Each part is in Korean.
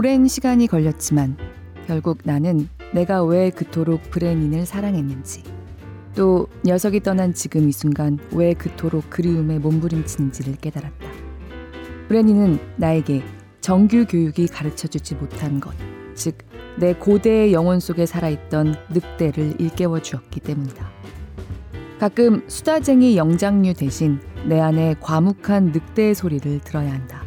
오랜 시간이 걸렸지만 결국 나는 내가 왜 그토록 브레닌을 사랑했는지 또 녀석이 떠난 지금 이 순간 왜 그토록 그리움에 몸부림치는지를 깨달았다. 브레닌은 나에게 정규 교육이 가르쳐 주지 못한 것, 즉, 내 고대의 영혼 속에 살아있던 늑대를 일깨워 주었기 때문이다. 가끔 수다쟁이 영장류 대신 내 안에 과묵한 늑대의 소리를 들어야 한다.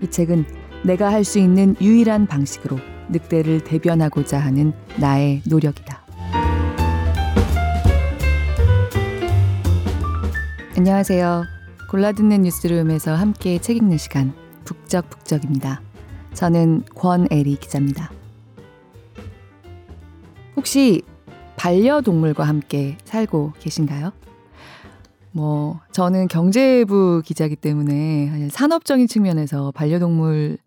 이 책은 내가 할 수 있는 유일한 방식으로 늑대를 대변하고자 하는 나의 노력이다. 안녕하세요. 골라듣는 뉴스룸에서 함께 책 읽는 시간 북적북적입니다. 저는 권애리 기자입니다. 혹시 반려동물과 함께 살고 계신가요? 뭐 저는 경제부 기자이기 때문에 산업적인 측면에서 반려동물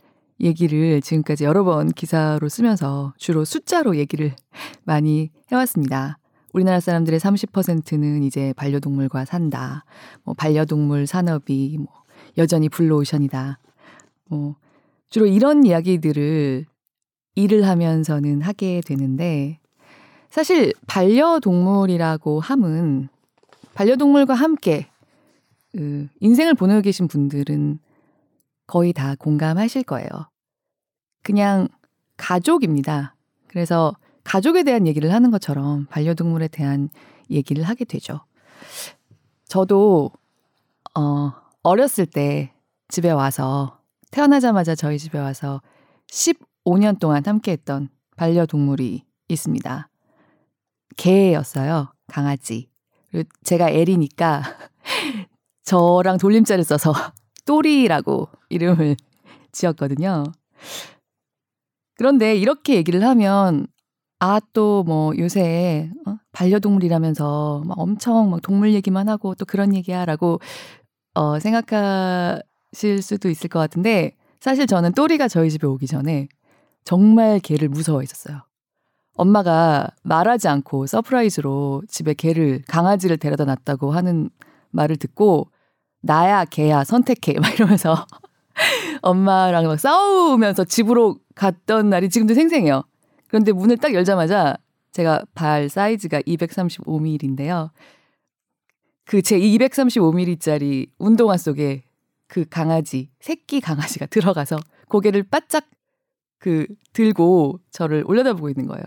얘기를 지금까지 여러 번 기사로 쓰면서 주로 숫자로 얘기를 많이 해왔습니다. 우리나라 사람들의 30%는 이제 반려동물과 산다. 뭐 반려동물 산업이 뭐 여전히 블루오션이다. 뭐 주로 이런 이야기들을 일을 하면서는 하게 되는데 사실 반려동물이라고 함은 반려동물과 함께 그 인생을 보내고 계신 분들은 거의 다 공감하실 거예요. 그냥 가족입니다. 그래서 가족에 대한 얘기를 하는 것처럼 반려동물에 대한 얘기를 하게 되죠. 저도 어 어렸을 때 집에 와서 태어나자마자 저희 집에 와서 15년 동안 함께 했던 반려동물이 있습니다. 개였어요. 강아지. 제가 애리니까 저랑 돌림자를 써서 또리라고 이름을 지었거든요. 그런데 이렇게 얘기를 하면 아, 또 뭐 요새 어? 반려동물이라면서 막 엄청 막 동물 얘기만 하고 또 그런 얘기야라고 어, 생각하실 수도 있을 것 같은데 사실 저는 또리가 저희 집에 오기 전에 정말 개를 무서워했었어요. 엄마가 말하지 않고 surprise로 집에 개를 강아지를 데려다 놨다고 하는 말을 듣고 나야 개야 선택해 막 이러면서 엄마랑 막 싸우면서 집으로 갔던 날이 지금도 생생해요. 그런데 문을 딱 열자마자 제가 발 사이즈가 235mm인데요. 그 제 235mm짜리 운동화 속에 그 강아지, 새끼 강아지가 들어가서 고개를 바짝 그 들고 저를 올려다보고 있는 거예요.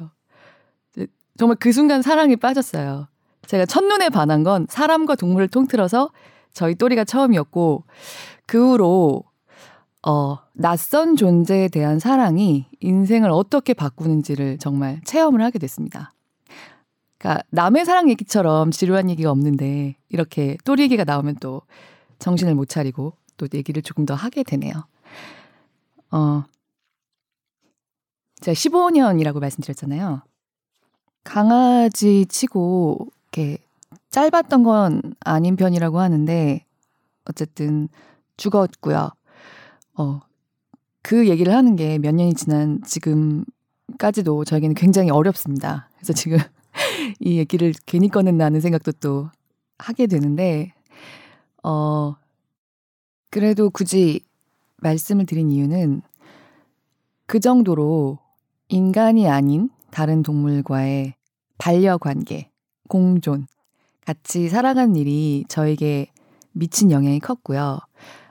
정말 그 순간 사랑에 빠졌어요. 제가 첫눈에 반한 건 사람과 동물을 통틀어서 저희 또리가 처음이었고 그 후로 어, 낯선 존재에 대한 사랑이 인생을 어떻게 바꾸는지를 정말 체험을 하게 됐습니다. 그러니까 남의 사랑 얘기처럼 지루한 얘기가 없는데 이렇게 또리 얘기가 나오면 또 정신을 못 차리고 또 얘기를 조금 더 하게 되네요. 어, 제가 15년이라고 말씀드렸잖아요. 강아지 치고 이렇게 짧았던 건 아닌 편이라고 하는데 어쨌든 죽었고요. 어, 그 얘기를 하는 게 몇 년이 지난 지금까지도 저에게는 굉장히 어렵습니다. 그래서 지금 이 얘기를 괜히 꺼낸다는 생각도 또 하게 되는데, 어, 그래도 굳이 말씀을 드린 이유는 그 정도로 인간이 아닌 다른 동물과의 반려 관계, 공존, 같이 살아가는 일이 저에게 미친 영향이 컸고요.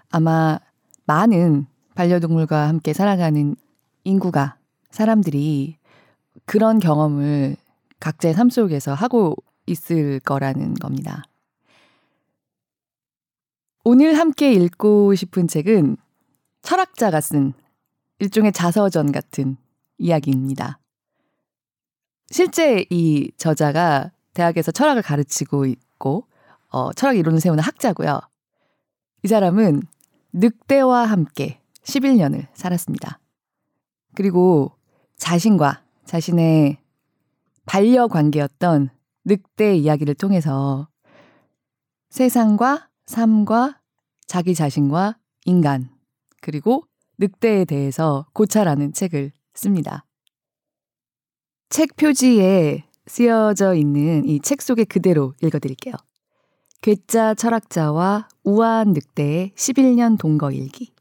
아마 많은 반려동물과 함께 살아가는 인구가 사람들이 그런 경험을 각자의 삶 속에서 하고 있을 거라는 겁니다. 오늘 함께 읽고 싶은 책은 철학자가 쓴 일종의 자서전 같은 이야기입니다. 실제 이 저자가 대학에서 철학을 가르치고 있고, 어, 철학 이론을 세우는 학자고요. 이 사람은 늑대와 함께 11년을 살았습니다. 그리고 자신과 자신의 반려 관계였던 늑대 이야기를 통해서 세상과 삶과 자기 자신과 인간, 그리고 늑대에 대해서 고찰하는 책을 씁니다. 책 표지에 쓰여져 있는 이 책 속에 그대로 읽어드릴게요. 괴짜 철학자와 우아한 늑대의 11년 동거 일기.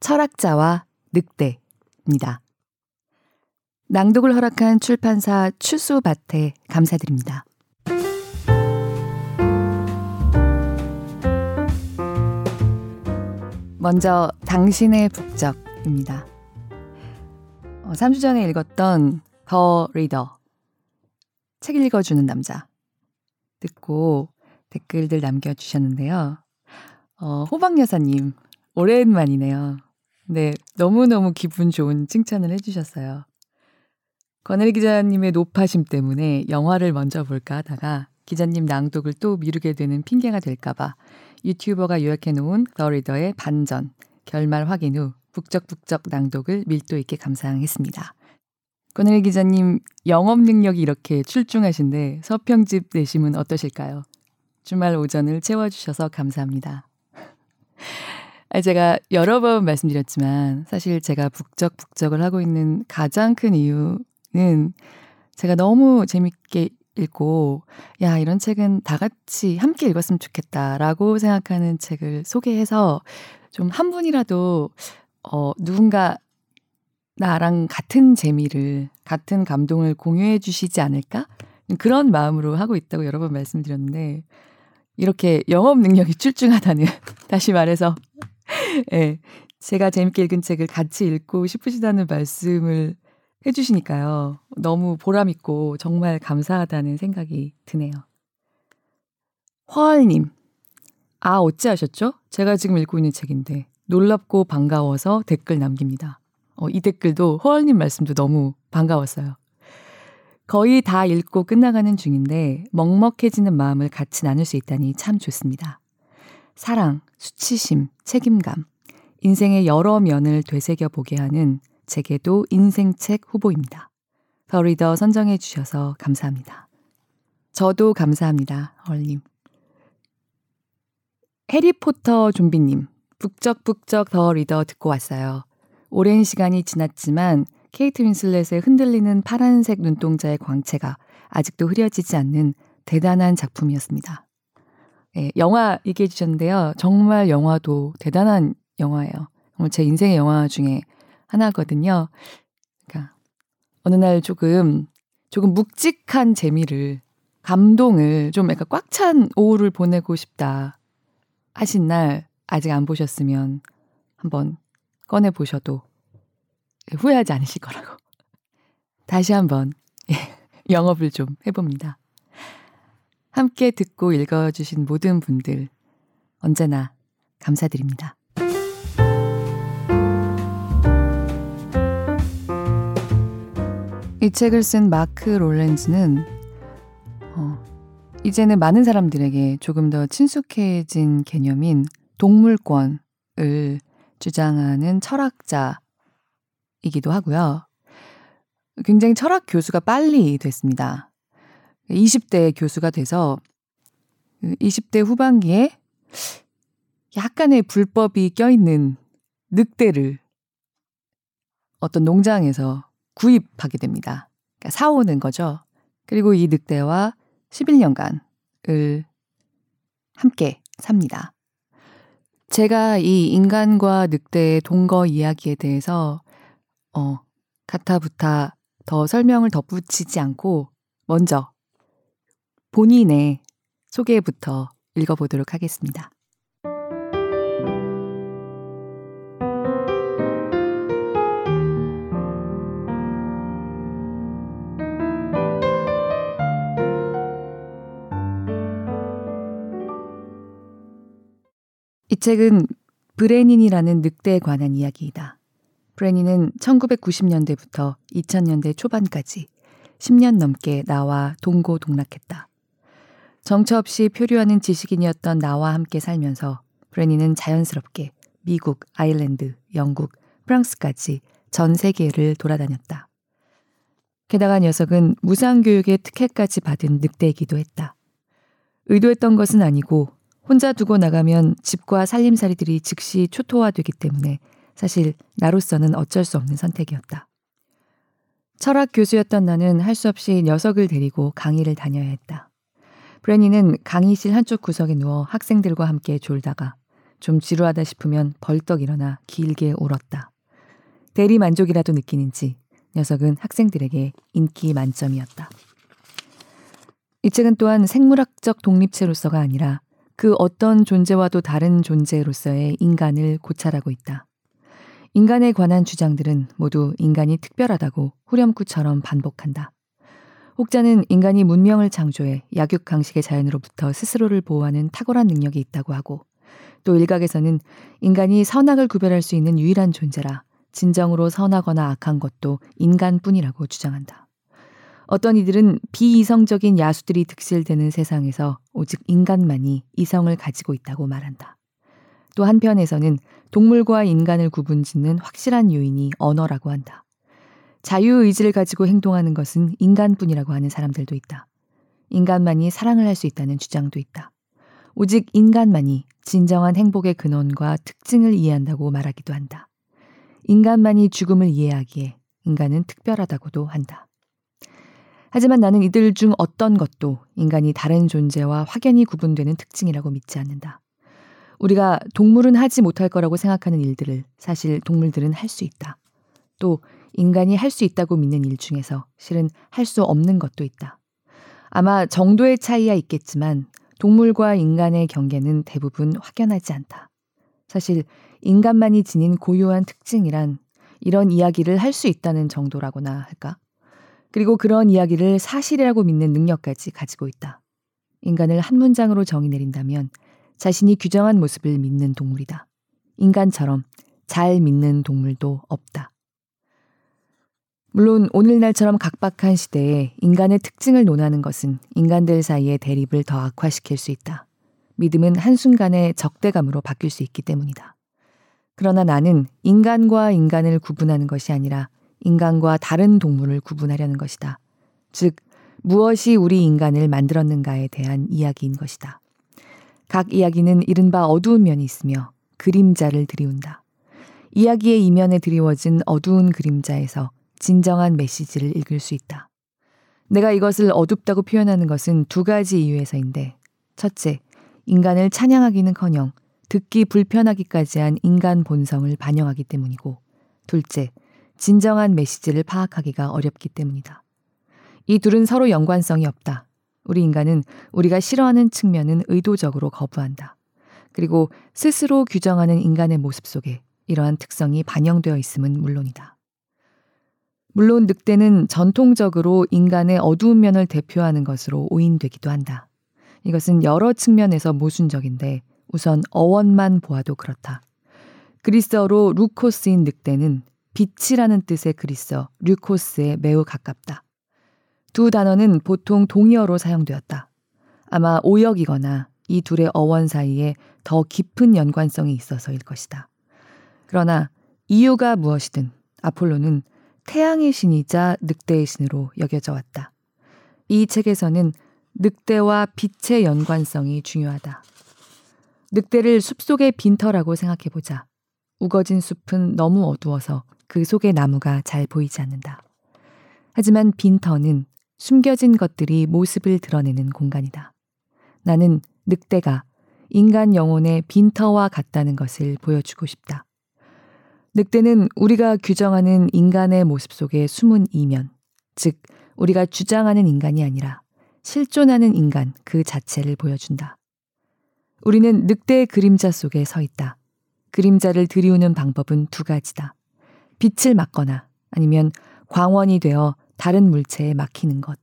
철학자와 늑대입니다. 낭독을 허락한 출판사 추수밭에 감사드립니다. 먼저 당신의 북적입니다. 어, 3주 전에 읽었던 더 리더 책 읽어주는 남자 듣고 댓글들 남겨주셨는데요. 어, 호박 여사님 오랜만이네요. 네, 너무너무 기분 좋은 칭찬을 해주셨어요. 권혜리 기자님의 노파심 때문에 영화를 먼저 볼까 하다가 기자님 낭독을 또 미루게 되는 핑계가 될까봐 유튜버가 요약해 놓은 더 리더의 반전, 결말 확인 후 북적북적 낭독을 밀도 있게 감상했습니다. 권혜리 기자님 영업 능력이 이렇게 출중하신데 서평집 내심은 어떠실까요? 주말 오전을 채워주셔서 감사합니다. 제가 여러 번 말씀드렸지만 사실 제가 북적북적을 하고 있는 가장 큰 이유 는 제가 너무 재밌게 읽고, 야, 이런 책은 다 같이 함께 읽었으면 좋겠다라고 생각하는 책을 소개해서 좀 한 분이라도, 어, 누군가 나랑 같은 재미를, 같은 감동을 공유해 주시지 않을까? 그런 마음으로 하고 있다고 여러 번 말씀드렸는데, 이렇게 영업 능력이 출중하다는, 다시 말해서, 예, 네, 제가 재밌게 읽은 책을 같이 읽고 싶으시다는 말씀을 해주시니까요. 너무 보람있고 정말 감사하다는 생각이 드네요. 화알님, 아, 어찌하셨죠? 제가 지금 읽고 있는 책인데, 놀랍고 반가워서 댓글 남깁니다. 어, 이 댓글도 허얼님 말씀도 너무 반가웠어요. 거의 다 읽고 끝나가는 중인데, 먹먹해지는 마음을 같이 나눌 수 있다니 참 좋습니다. 사랑, 수치심, 책임감, 인생의 여러 면을 되새겨 보게 하는 제게도 인생책 후보입니다. 더 리더 선정해 주셔서 감사합니다. 저도 감사합니다. 얼님. 해리포터 좀비님, 북적북적 더 리더 듣고 왔어요. 오랜 시간이 지났지만 케이트 윈슬렛의 흔들리는 파란색 눈동자의 광채가 아직도 흐려지지 않는 대단한 작품이었습니다. 네, 영화 얘기해 주셨는데요. 정말 영화도 대단한 영화예요. 정말 제 인생의 영화 중에 하나거든요. 그러니까 어느 날 조금 조금 묵직한 재미를 감동을 좀 약간 꽉 찬 오후를 보내고 싶다 하신 날 아직 안 보셨으면 한번 꺼내 보셔도 후회하지 않으실 거라고. 다시 한번 영업을 좀 해봅니다. 함께 듣고 읽어주신 모든 분들 언제나 감사드립니다. 이 책을 쓴 마크 롤렌즈는 어, 이제는 많은 사람들에게 조금 더 친숙해진 개념인 동물권을 주장하는 철학자이기도 하고요. 굉장히 철학 교수가 빨리 됐습니다. 20대 교수가 돼서 20대 후반기에 약간의 불법이 껴있는 늑대를 어떤 농장에서 구입하게 됩니다. 그러니까 사오는 거죠. 그리고 이 늑대와 11년간을 함께 삽니다. 제가 이 인간과 늑대의 동거 이야기에 대해서 어, 가타부타 더 설명을 덧붙이지 않고 먼저 본인의 소개부터 읽어보도록 하겠습니다. 이 책은 브레닌이라는 늑대에 관한 이야기이다. 브레닌은 1990년대부터 2000년대 초반까지 10년 넘게 나와 동고동락했다. 정처 없이 표류하는 지식인이었던 나와 함께 살면서 브레닌은 자연스럽게 미국, 아일랜드, 영국, 프랑스까지 전 세계를 돌아다녔다. 게다가 녀석은 무상교육의 특혜까지 받은 늑대이기도 했다. 의도했던 것은 아니고 혼자 두고 나가면 집과 살림살이들이 즉시 초토화되기 때문에 사실 나로서는 어쩔 수 없는 선택이었다. 철학 교수였던 나는 할 수 없이 녀석을 데리고 강의를 다녀야 했다. 브레니는 강의실 한쪽 구석에 누워 학생들과 함께 졸다가 좀 지루하다 싶으면 벌떡 일어나 길게 울었다. 대리 만족이라도 느끼는지 녀석은 학생들에게 인기 만점이었다. 이 책은 또한 생물학적 독립체로서가 아니라 그 어떤 존재와도 다른 존재로서의 인간을 고찰하고 있다. 인간에 관한 주장들은 모두 인간이 특별하다고 후렴구처럼 반복한다. 혹자는 인간이 문명을 창조해 약육강식의 자연으로부터 스스로를 보호하는 탁월한 능력이 있다고 하고 또 일각에서는 인간이 선악을 구별할 수 있는 유일한 존재라 진정으로 선하거나 악한 것도 인간뿐이라고 주장한다. 어떤 이들은 비이성적인 야수들이 득실되는 세상에서 오직 인간만이 이성을 가지고 있다고 말한다. 또 한편에서는 동물과 인간을 구분 짓는 확실한 요인이 언어라고 한다. 자유의지를 가지고 행동하는 것은 인간뿐이라고 하는 사람들도 있다. 인간만이 사랑을 할 수 있다는 주장도 있다. 오직 인간만이 진정한 행복의 근원과 특징을 이해한다고 말하기도 한다. 인간만이 죽음을 이해하기에 인간은 특별하다고도 한다. 하지만 나는 이들 중 어떤 것도 인간이 다른 존재와 확연히 구분되는 특징이라고 믿지 않는다. 우리가 동물은 하지 못할 거라고 생각하는 일들을 사실 동물들은 할 수 있다. 또 인간이 할 수 있다고 믿는 일 중에서 실은 할 수 없는 것도 있다. 아마 정도의 차이야 있겠지만 동물과 인간의 경계는 대부분 확연하지 않다. 사실 인간만이 지닌 고유한 특징이란 이런 이야기를 할 수 있다는 정도라고나 할까? 그리고 그런 이야기를 사실이라고 믿는 능력까지 가지고 있다. 인간을 한 문장으로 정의 내린다면 자신이 규정한 모습을 믿는 동물이다. 인간처럼 잘 믿는 동물도 없다. 물론 오늘날처럼 각박한 시대에 인간의 특징을 논하는 것은 인간들 사이의 대립을 더 악화시킬 수 있다. 믿음은 한순간에 적대감으로 바뀔 수 있기 때문이다. 그러나 나는 인간과 인간을 구분하는 것이 아니라 인간과 다른 동물을 구분하려는 것이다. 즉, 무엇이 우리 인간을 만들었는가에 대한 이야기인 것이다. 각 이야기는 이른바 어두운 면이 있으며 그림자를 드리운다. 이야기의 이면에 드리워진 어두운 그림자에서 진정한 메시지를 읽을 수 있다. 내가 이것을 어둡다고 표현하는 것은 두 가지 이유에서인데, 첫째, 인간을 찬양하기는 커녕 듣기 불편하기까지 한 인간 본성을 반영하기 때문이고, 둘째, 진정한 메시지를 파악하기가 어렵기 때문이다. 이 둘은 서로 연관성이 없다. 우리 인간은 우리가 싫어하는 측면은 의도적으로 거부한다. 그리고 스스로 규정하는 인간의 모습 속에 이러한 특성이 반영되어 있음은 물론이다. 물론 늑대는 전통적으로 인간의 어두운 면을 대표하는 것으로 오인되기도 한다. 이것은 여러 측면에서 모순적인데 우선 어원만 보아도 그렇다. 그리스어로 루코스인 늑대는 빛이라는 뜻의 그리스어 류코스에 매우 가깝다. 두 단어는 보통 동의어로 사용되었다. 아마 오역이거나 이 둘의 어원 사이에 더 깊은 연관성이 있어서일 것이다. 그러나 이유가 무엇이든 아폴로는 태양의 신이자 늑대의 신으로 여겨져 왔다. 이 책에서는 늑대와 빛의 연관성이 중요하다. 늑대를 숲속의 빈터라고 생각해보자. 우거진 숲은 너무 어두워서 그 속의 나무가 잘 보이지 않는다. 하지만 빈터는 숨겨진 것들이 모습을 드러내는 공간이다. 나는 늑대가 인간 영혼의 빈터와 같다는 것을 보여주고 싶다. 늑대는 우리가 규정하는 인간의 모습 속의 숨은 이면, 즉, 우리가 주장하는 인간이 아니라 실존하는 인간 그 자체를 보여준다. 우리는 늑대의 그림자 속에 서 있다. 그림자를 들이우는 방법은 두 가지다. 빛을 막거나 아니면 광원이 되어 다른 물체에 막히는 것.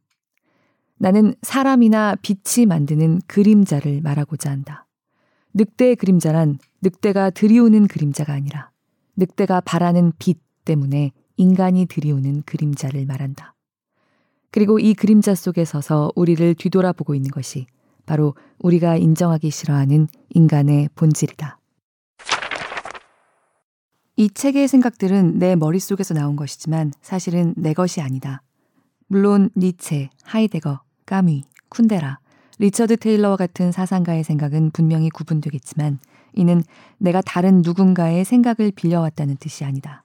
나는 사람이나 빛이 만드는 그림자를 말하고자 한다. 늑대의 그림자란 늑대가 들이우는 그림자가 아니라 늑대가 바라는 빛 때문에 인간이 들이우는 그림자를 말한다. 그리고 이 그림자 속에 서서 우리를 뒤돌아보고 있는 것이 바로 우리가 인정하기 싫어하는 인간의 본질이다. 이 책의 생각들은 내 머릿속에서 나온 것이지만 사실은 내 것이 아니다. 물론 니체, 하이데거, 까미, 쿤데라, 리처드 테일러와 같은 사상가의 생각은 분명히 구분되겠지만 이는 내가 다른 누군가의 생각을 빌려왔다는 뜻이 아니다.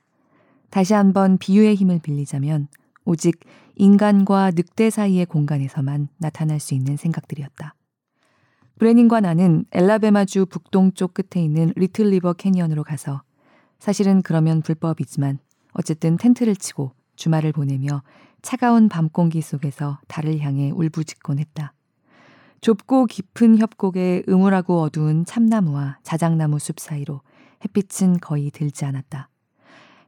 다시 한번 비유의 힘을 빌리자면 오직 인간과 늑대 사이의 공간에서만 나타날 수 있는 생각들이었다. 브레닌과 나는 앨라배마주 북동쪽 끝에 있는 리틀 리버 캐니언으로 가서 사실은 그러면 불법이지만 어쨌든 텐트를 치고 주말을 보내며 차가운 밤 공기 속에서 달을 향해 울부짖곤 했다. 좁고 깊은 협곡의 음울하고 어두운 참나무와 자작나무 숲 사이로 햇빛은 거의 들지 않았다.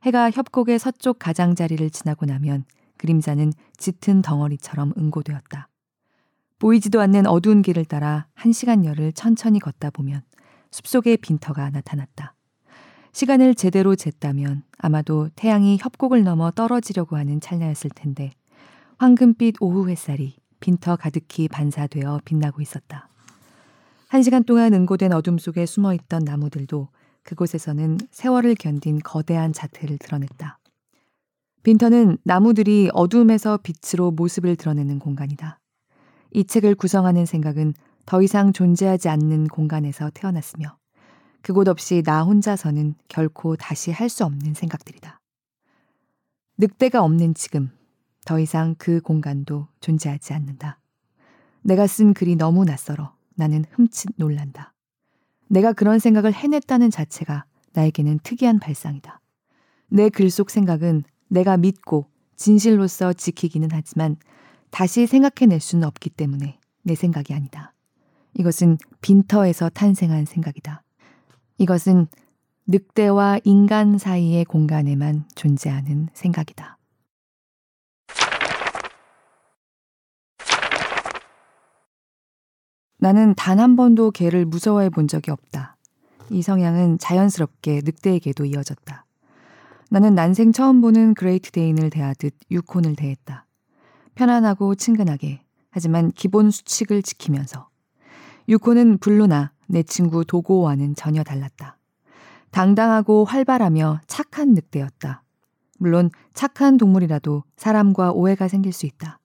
해가 협곡의 서쪽 가장자리를 지나고 나면 그림자는 짙은 덩어리처럼 응고되었다. 보이지도 않는 어두운 길을 따라 한 시간여를 천천히 걷다 보면 숲속의 빈터가 나타났다. 시간을 제대로 쟀다면 아마도 태양이 협곡을 넘어 떨어지려고 하는 찰나였을 텐데 황금빛 오후 햇살이 빈터 가득히 반사되어 빛나고 있었다. 한 시간 동안 응고된 어둠 속에 숨어 있던 나무들도 그곳에서는 세월을 견딘 거대한 자태를 드러냈다. 빈터는 나무들이 어둠에서 빛으로 모습을 드러내는 공간이다. 이 책을 구성하는 생각은 더 이상 존재하지 않는 공간에서 태어났으며 그곳 없이 나 혼자서는 결코 다시 할 수 없는 생각들이다. 늑대가 없는 지금 더 이상 그 공간도 존재하지 않는다. 내가 쓴 글이 너무 낯설어 나는 흠칫 놀란다. 내가 그런 생각을 해냈다는 자체가 나에게는 특이한 발상이다. 내 글 속 생각은 내가 믿고 진실로서 지키기는 하지만 다시 생각해낼 수는 없기 때문에 내 생각이 아니다. 이것은 빈터에서 탄생한 생각이다. 이것은 늑대와 인간 사이의 공간에만 존재하는 생각이다. 나는 단 한 번도 개를 무서워해 본 적이 없다. 이 성향은 자연스럽게 늑대에게도 이어졌다. 나는 난생 처음 보는 그레이트 데인을 대하듯 유콘을 대했다. 편안하고 친근하게, 하지만 기본 수칙을 지키면서. 유콘은 블루나 내 친구 도고와는 전혀 달랐다. 당당하고 활발하며 착한 늑대였다. 물론 착한 동물이라도 사람과 오해가 생길 수 있다.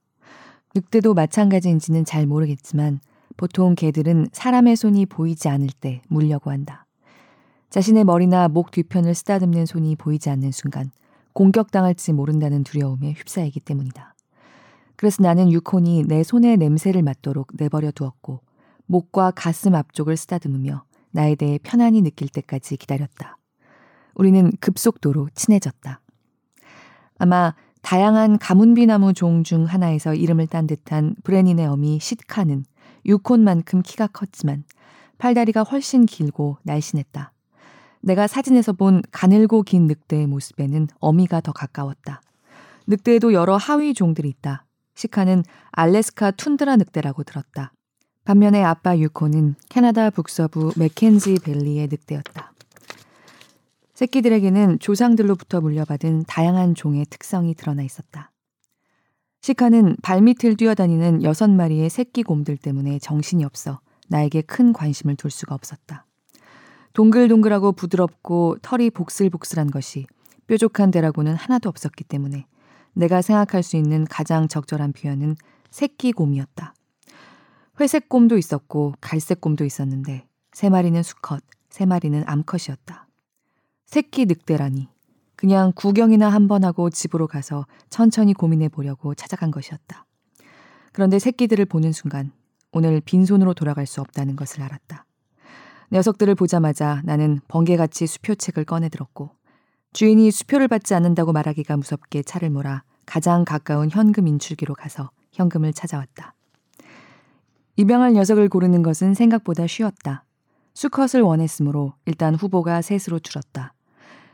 늑대도 마찬가지인지는 잘 모르겠지만 보통 개들은 사람의 손이 보이지 않을 때 물려고 한다. 자신의 머리나 목 뒤편을 쓰다듬는 손이 보이지 않는 순간 공격당할지 모른다는 두려움에 휩싸이기 때문이다. 그래서 나는 유콘이 내 손의 냄새를 맡도록 내버려 두었고 목과 가슴 앞쪽을 쓰다듬으며 나에 대해 편안히 느낄 때까지 기다렸다. 우리는 급속도로 친해졌다. 아마 다양한 가문비나무 종 중 하나에서 이름을 딴 듯한 브레닌의 어미 시카는 유콘만큼 키가 컸지만 팔다리가 훨씬 길고 날씬했다. 내가 사진에서 본 가늘고 긴 늑대의 모습에는 어미가 더 가까웠다. 늑대에도 여러 하위 종들이 있다. 시카는 알래스카 툰드라 늑대라고 들었다. 반면에 아빠 유코는 캐나다 북서부 맥켄지 밸리의 늑대였다. 새끼들에게는 조상들로부터 물려받은 다양한 종의 특성이 드러나 있었다. 시카는 발밑을 뛰어다니는 여섯 마리의 새끼 곰들 때문에 정신이 없어 나에게 큰 관심을 둘 수가 없었다. 동글동글하고 부드럽고 털이 복슬복슬한 것이 뾰족한 데라고는 하나도 없었기 때문에 내가 생각할 수 있는 가장 적절한 표현은 새끼 곰이었다. 회색 곰도 있었고 갈색 곰도 있었는데 세 마리는 수컷, 세 마리는 암컷이었다. 새끼 늑대라니 그냥 구경이나 한 번 하고 집으로 가서 천천히 고민해 보려고 찾아간 것이었다. 그런데 새끼들을 보는 순간 오늘 빈손으로 돌아갈 수 없다는 것을 알았다. 녀석들을 보자마자 나는 번개같이 수표책을 꺼내 들었고 주인이 수표를 받지 않는다고 말하기가 무섭게 차를 몰아 가장 가까운 현금 인출기로 가서 현금을 찾아왔다. 입양할 녀석을 고르는 것은 생각보다 쉬웠다. 수컷을 원했으므로 일단 후보가 셋으로 줄었다.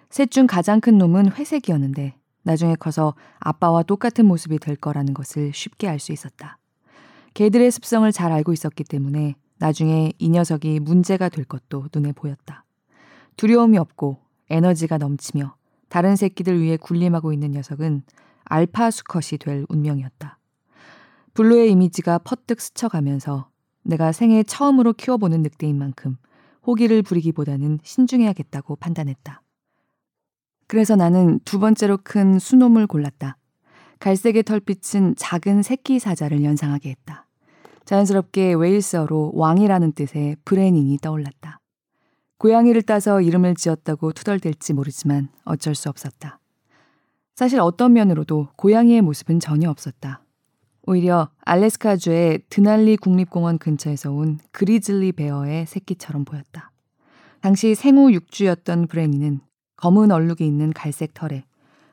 셋 중 가장 큰 놈은 회색이었는데 나중에 커서 아빠와 똑같은 모습이 될 거라는 것을 쉽게 알 수 있었다. 개들의 습성을 잘 알고 있었기 때문에 나중에 이 녀석이 문제가 될 것도 눈에 보였다. 두려움이 없고 에너지가 넘치며 다른 새끼들 위해 군림하고 있는 녀석은 알파 수컷이 될 운명이었다. 블루의 이미지가 퍼뜩 스쳐가면서 내가 생애 처음으로 키워보는 늑대인 만큼 호기를 부리기보다는 신중해야겠다고 판단했다. 그래서 나는 두 번째로 큰 수놈을 골랐다. 갈색의 털빛은 작은 새끼 사자를 연상하게 했다. 자연스럽게 웨일스어로 왕이라는 뜻의 브레닌이 떠올랐다. 고양이를 따서 이름을 지었다고 투덜댈지 모르지만 어쩔 수 없었다. 사실 어떤 면으로도 고양이의 모습은 전혀 없었다. 오히려 알래스카주의 드날리 국립공원 근처에서 온 grizzly bear의 새끼처럼 보였다. 당시 생후 육주였던 브레닌은 검은 얼룩이 있는 갈색 털에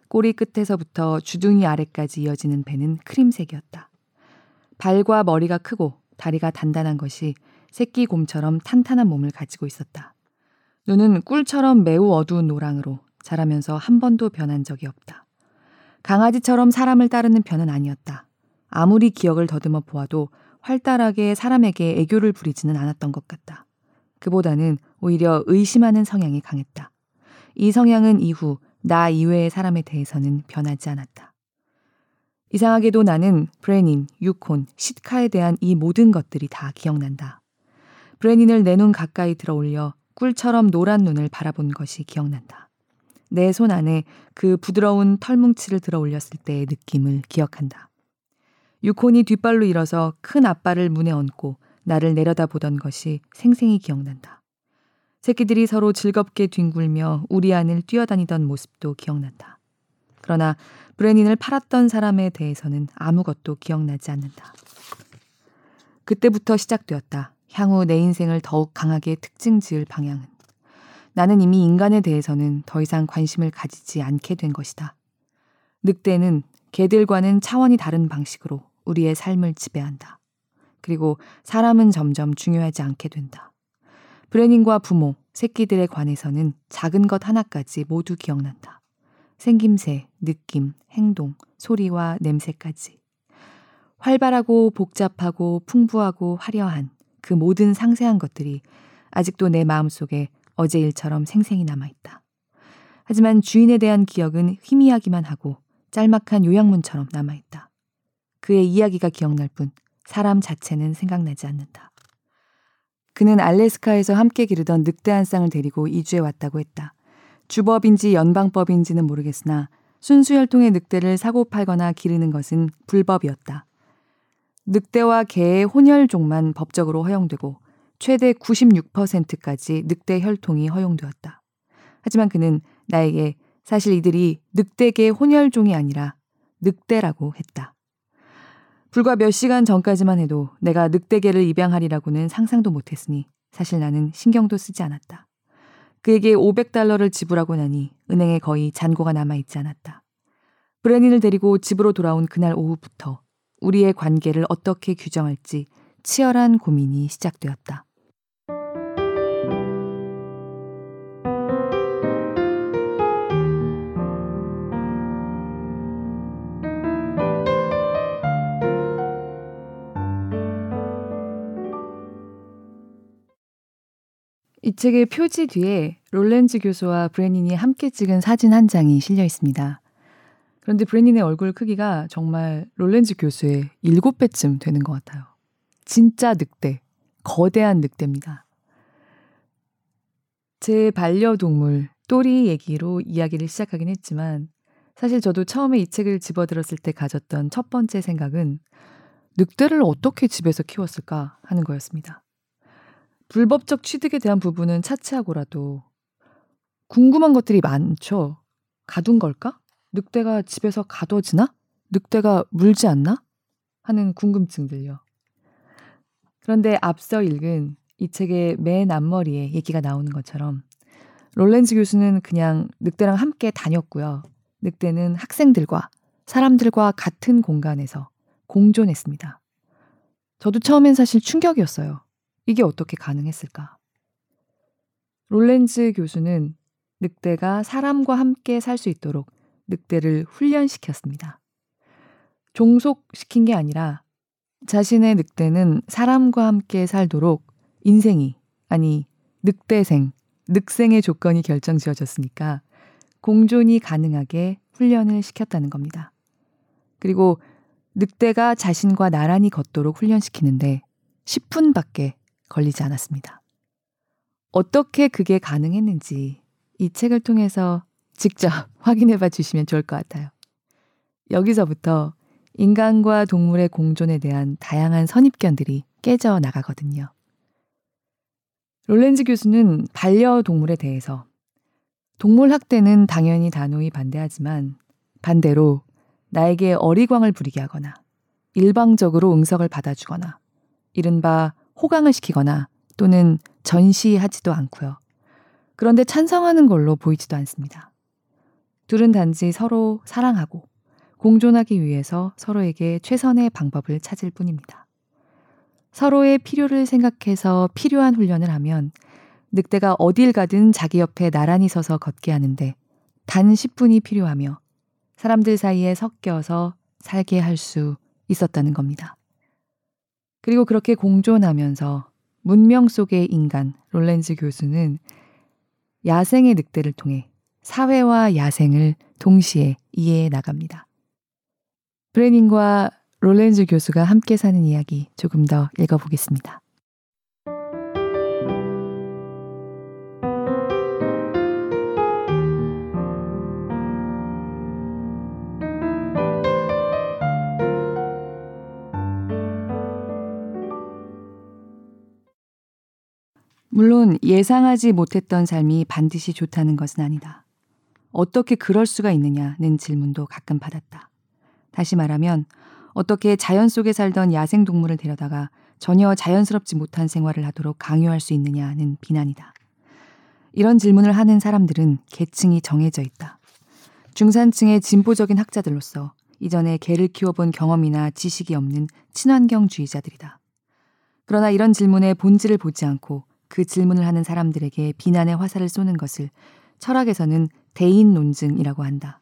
꼬리 끝에서부터 주둥이 아래까지 이어지는 배는 크림색이었다. 발과 머리가 크고 다리가 단단한 것이 새끼 곰처럼 탄탄한 몸을 가지고 있었다. 눈은 꿀처럼 매우 어두운 노랑으로 자라면서 한 번도 변한 적이 없다. 강아지처럼 사람을 따르는 편은 아니었다. 아무리 기억을 더듬어 보아도 활달하게 사람에게 애교를 부리지는 않았던 것 같다. 그보다는 오히려 의심하는 성향이 강했다. 이 성향은 이후 나 이외의 사람에 대해서는 변하지 않았다. 이상하게도 나는 브레닌, 유콘, 시카에 대한 이 모든 것들이 다 기억난다. 브레닌을 내 눈 가까이 들어 올려 꿀처럼 노란 눈을 바라본 것이 기억난다. 내 손 안에 그 부드러운 털뭉치를 들어 올렸을 때의 느낌을 기억한다. 유콘이 뒷발로 일어서 큰 앞발을 문에 얹고 나를 내려다보던 것이 생생히 기억난다. 새끼들이 서로 즐겁게 뒹굴며 우리 안을 뛰어다니던 모습도 기억난다. 그러나 브레닌을 팔았던 사람에 대해서는 아무것도 기억나지 않는다. 그때부터 시작되었다. 향후 내 인생을 더욱 강하게 특징 지을 방향은. 나는 이미 인간에 대해서는 더 이상 관심을 가지지 않게 된 것이다. 늑대는 개들과는 차원이 다른 방식으로 우리의 삶을 지배한다. 그리고 사람은 점점 중요하지 않게 된다. 브레닌과 부모, 새끼들에 관해서는 작은 것 하나까지 모두 기억난다. 생김새, 느낌, 행동, 소리와 냄새까지. 활발하고 복잡하고 풍부하고 화려한 그 모든 상세한 것들이 아직도 내 마음속에 어제 일처럼 생생히 남아있다. 하지만 주인에 대한 기억은 희미하기만 하고 짤막한 요약문처럼 남아있다. 그의 이야기가 기억날 뿐 사람 자체는 생각나지 않는다. 그는 알래스카에서 함께 기르던 늑대 한 쌍을 데리고 이주해 왔다고 했다. 주법인지 연방법인지는 모르겠으나 순수혈통의 늑대를 사고 팔거나 기르는 것은 불법이었다. 늑대와 개의 혼혈종만 법적으로 허용되고 최대 96%까지 늑대 혈통이 허용되었다. 하지만 그는 나에게 사실 이들이 늑대계 혼혈종이 아니라 늑대라고 했다. 불과 몇 시간 전까지만 해도 내가 늑대계를 입양하리라고는 상상도 못했으니 사실 나는 신경도 쓰지 않았다. 그에게 500달러를 지불하고 나니 은행에 거의 잔고가 남아있지 않았다. 브레닌을 데리고 집으로 돌아온 그날 오후부터 우리의 관계를 어떻게 규정할지 치열한 고민이 시작되었다. 이 책의 표지 뒤에 롤렌즈 교수와 브레닌이 함께 찍은 사진 한 장이 실려 있습니다. 그런데 브레닌의 얼굴 크기가 정말 롤렌즈 교수의 7배쯤 되는 것 같아요. 진짜 늑대, 거대한 늑대입니다. 제 반려동물 또리 얘기로 이야기를 시작하긴 했지만 사실 저도 처음에 이 책을 집어들었을 때 가졌던 첫 번째 생각은 늑대를 어떻게 집에서 키웠을까 하는 거였습니다. 불법적 취득에 대한 부분은 차치하고라도 궁금한 것들이 많죠. 가둔 걸까? 늑대가 집에서 가둬지나? 늑대가 물지 않나? 하는 궁금증들요. 그런데 앞서 읽은 이 책의 맨 앞머리에 얘기가 나오는 것처럼 롤렌즈 교수는 그냥 늑대랑 함께 다녔고요. 늑대는 학생들과 사람들과 같은 공간에서 공존했습니다. 저도 처음엔 사실 충격이었어요. 이게 어떻게 가능했을까? 롤렌즈 교수는 늑대가 사람과 함께 살 수 있도록 늑대를 훈련시켰습니다. 종속시킨 게 아니라 자신의 늑대는 사람과 함께 살도록 인생이, 아니, 늑대생, 늑생의 조건이 결정 지어졌으니까 공존이 가능하게 훈련을 시켰다는 겁니다. 그리고 늑대가 자신과 나란히 걷도록 훈련시키는데 10분밖에 걸리지 않았습니다. 어떻게 그게 가능했는지 이 책을 통해서 직접 확인해 봐 주시면 좋을 것 같아요. 여기서부터 인간과 동물의 공존에 대한 다양한 선입견들이 깨져 나가거든요. 롤렌즈 교수는 반려동물에 대해서 동물 학대는 당연히 단호히 반대하지만 반대로 나에게 어리광을 부리게 하거나 일방적으로 응석을 받아주거나 이른바 호강을 시키거나 또는 전시하지도 않고요. 그런데 찬성하는 걸로 보이지도 않습니다. 둘은 단지 서로 사랑하고 공존하기 위해서 서로에게 최선의 방법을 찾을 뿐입니다. 서로의 필요를 생각해서 필요한 훈련을 하면 늑대가 어딜 가든 자기 옆에 나란히 서서 걷게 하는데 단 10분이 필요하며 사람들 사이에 섞여서 살게 할 수 있었다는 겁니다. 그리고 그렇게 공존하면서 문명 속의 인간 롤렌즈 교수는 야생의 늑대를 통해 사회와 야생을 동시에 이해해 나갑니다. 브레닌과 롤렌즈 교수가 함께 사는 이야기 조금 더 읽어보겠습니다. 물론 예상하지 못했던 삶이 반드시 좋다는 것은 아니다. 어떻게 그럴 수가 있느냐는 질문도 가끔 받았다. 다시 말하면 어떻게 자연 속에 살던 야생 동물을 데려다가 전혀 자연스럽지 못한 생활을 하도록 강요할 수 있느냐는 비난이다. 이런 질문을 하는 사람들은 계층이 정해져 있다. 중산층의 진보적인 학자들로서 이전에 개를 키워본 경험이나 지식이 없는 친환경주의자들이다. 그러나 이런 질문의 본질을 보지 않고 그 질문을 하는 사람들에게 비난의 화살을 쏘는 것을 철학에서는 대인 논증이라고 한다.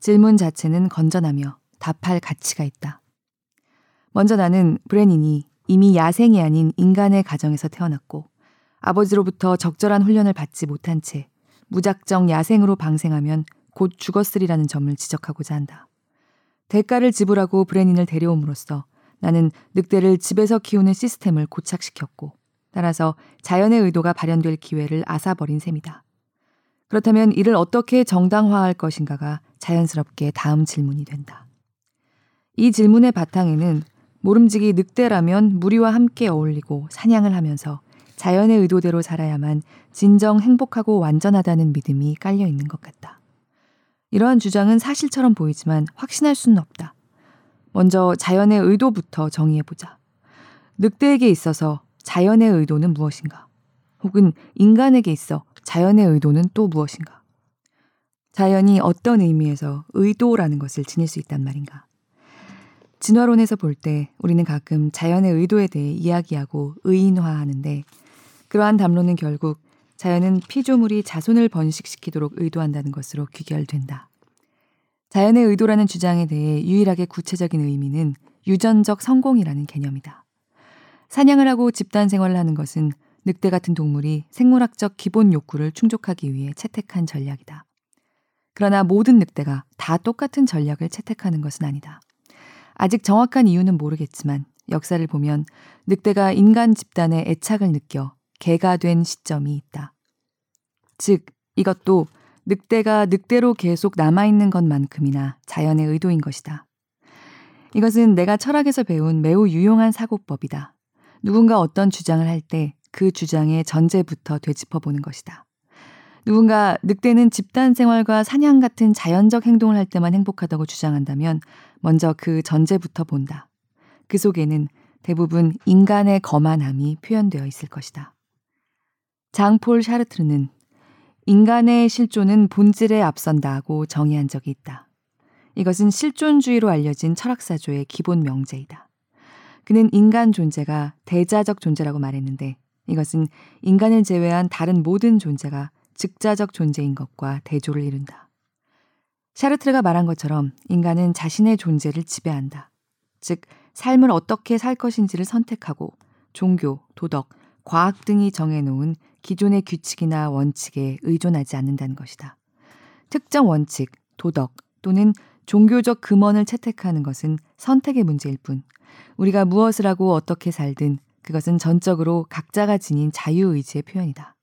질문 자체는 건전하며 답할 가치가 있다. 먼저 나는 브레닌이 이미 야생이 아닌 인간의 가정에서 태어났고 아버지로부터 적절한 훈련을 받지 못한 채 무작정 야생으로 방생하면 곧 죽었으리라는 점을 지적하고자 한다. 대가를 지불하고 브레닌을 데려옴으로써 나는 늑대를 집에서 키우는 시스템을 고착시켰고 따라서 자연의 의도가 발현될 기회를 앗아버린 셈이다. 그렇다면 이를 어떻게 정당화할 것인가가 자연스럽게 다음 질문이 된다. 이 질문의 바탕에는 모름지기 늑대라면 무리와 함께 어울리고 사냥을 하면서 자연의 의도대로 살아야만 진정 행복하고 완전하다는 믿음이 깔려 있는 것 같다. 이러한 주장은 사실처럼 보이지만 확신할 수는 없다. 먼저 자연의 의도부터 정의해보자. 늑대에게 있어서 자연의 의도는 무엇인가? 혹은 인간에게 있어 자연의 의도는 또 무엇인가? 자연이 어떤 의미에서 의도라는 것을 지닐 수 있단 말인가? 진화론에서 볼 때 우리는 가끔 자연의 의도에 대해 이야기하고 의인화하는데 그러한 담론은 결국 자연은 피조물이 자손을 번식시키도록 의도한다는 것으로 귀결된다. 자연의 의도라는 주장에 대해 유일하게 구체적인 의미는 유전적 성공이라는 개념이다. 사냥을 하고 집단 생활을 하는 것은 늑대 같은 동물이 생물학적 기본 욕구를 충족하기 위해 채택한 전략이다. 그러나 모든 늑대가 다 똑같은 전략을 채택하는 것은 아니다. 아직 정확한 이유는 모르겠지만 역사를 보면 늑대가 인간 집단의 애착을 느껴 개가 된 시점이 있다. 즉, 이것도 늑대가 늑대로 계속 남아있는 것만큼이나 자연의 의도인 것이다. 이것은 내가 철학에서 배운 매우 유용한 사고법이다. 누군가 어떤 주장을 할 때 그 주장의 전제부터 되짚어 보는 것이다. 누군가 늑대는 집단 생활과 사냥 같은 자연적 행동을 할 때만 행복하다고 주장한다면 먼저 그 전제부터 본다. 그 속에는 대부분 인간의 거만함이 표현되어 있을 것이다. 장폴 샤르트르는 인간의 실존은 본질에 앞선다고 정의한 적이 있다. 이것은 실존주의로 알려진 철학사조의 기본 명제이다. 그는 인간 존재가 대자적 존재라고 말했는데 이것은 인간을 제외한 다른 모든 존재가 즉자적 존재인 것과 대조를 이룬다. 샤르트르가 말한 것처럼 인간은 자신의 존재를 지배한다. 즉, 삶을 어떻게 살 것인지를 선택하고 종교, 도덕, 과학 등이 정해놓은 기존의 규칙이나 원칙에 의존하지 않는다는 것이다. 특정 원칙, 도덕 또는 종교적 금원을 채택하는 것은 선택의 문제일 뿐 우리가 무엇을 하고 어떻게 살든 그것은 전적으로 각자가 지닌 자유의지의 표현이다.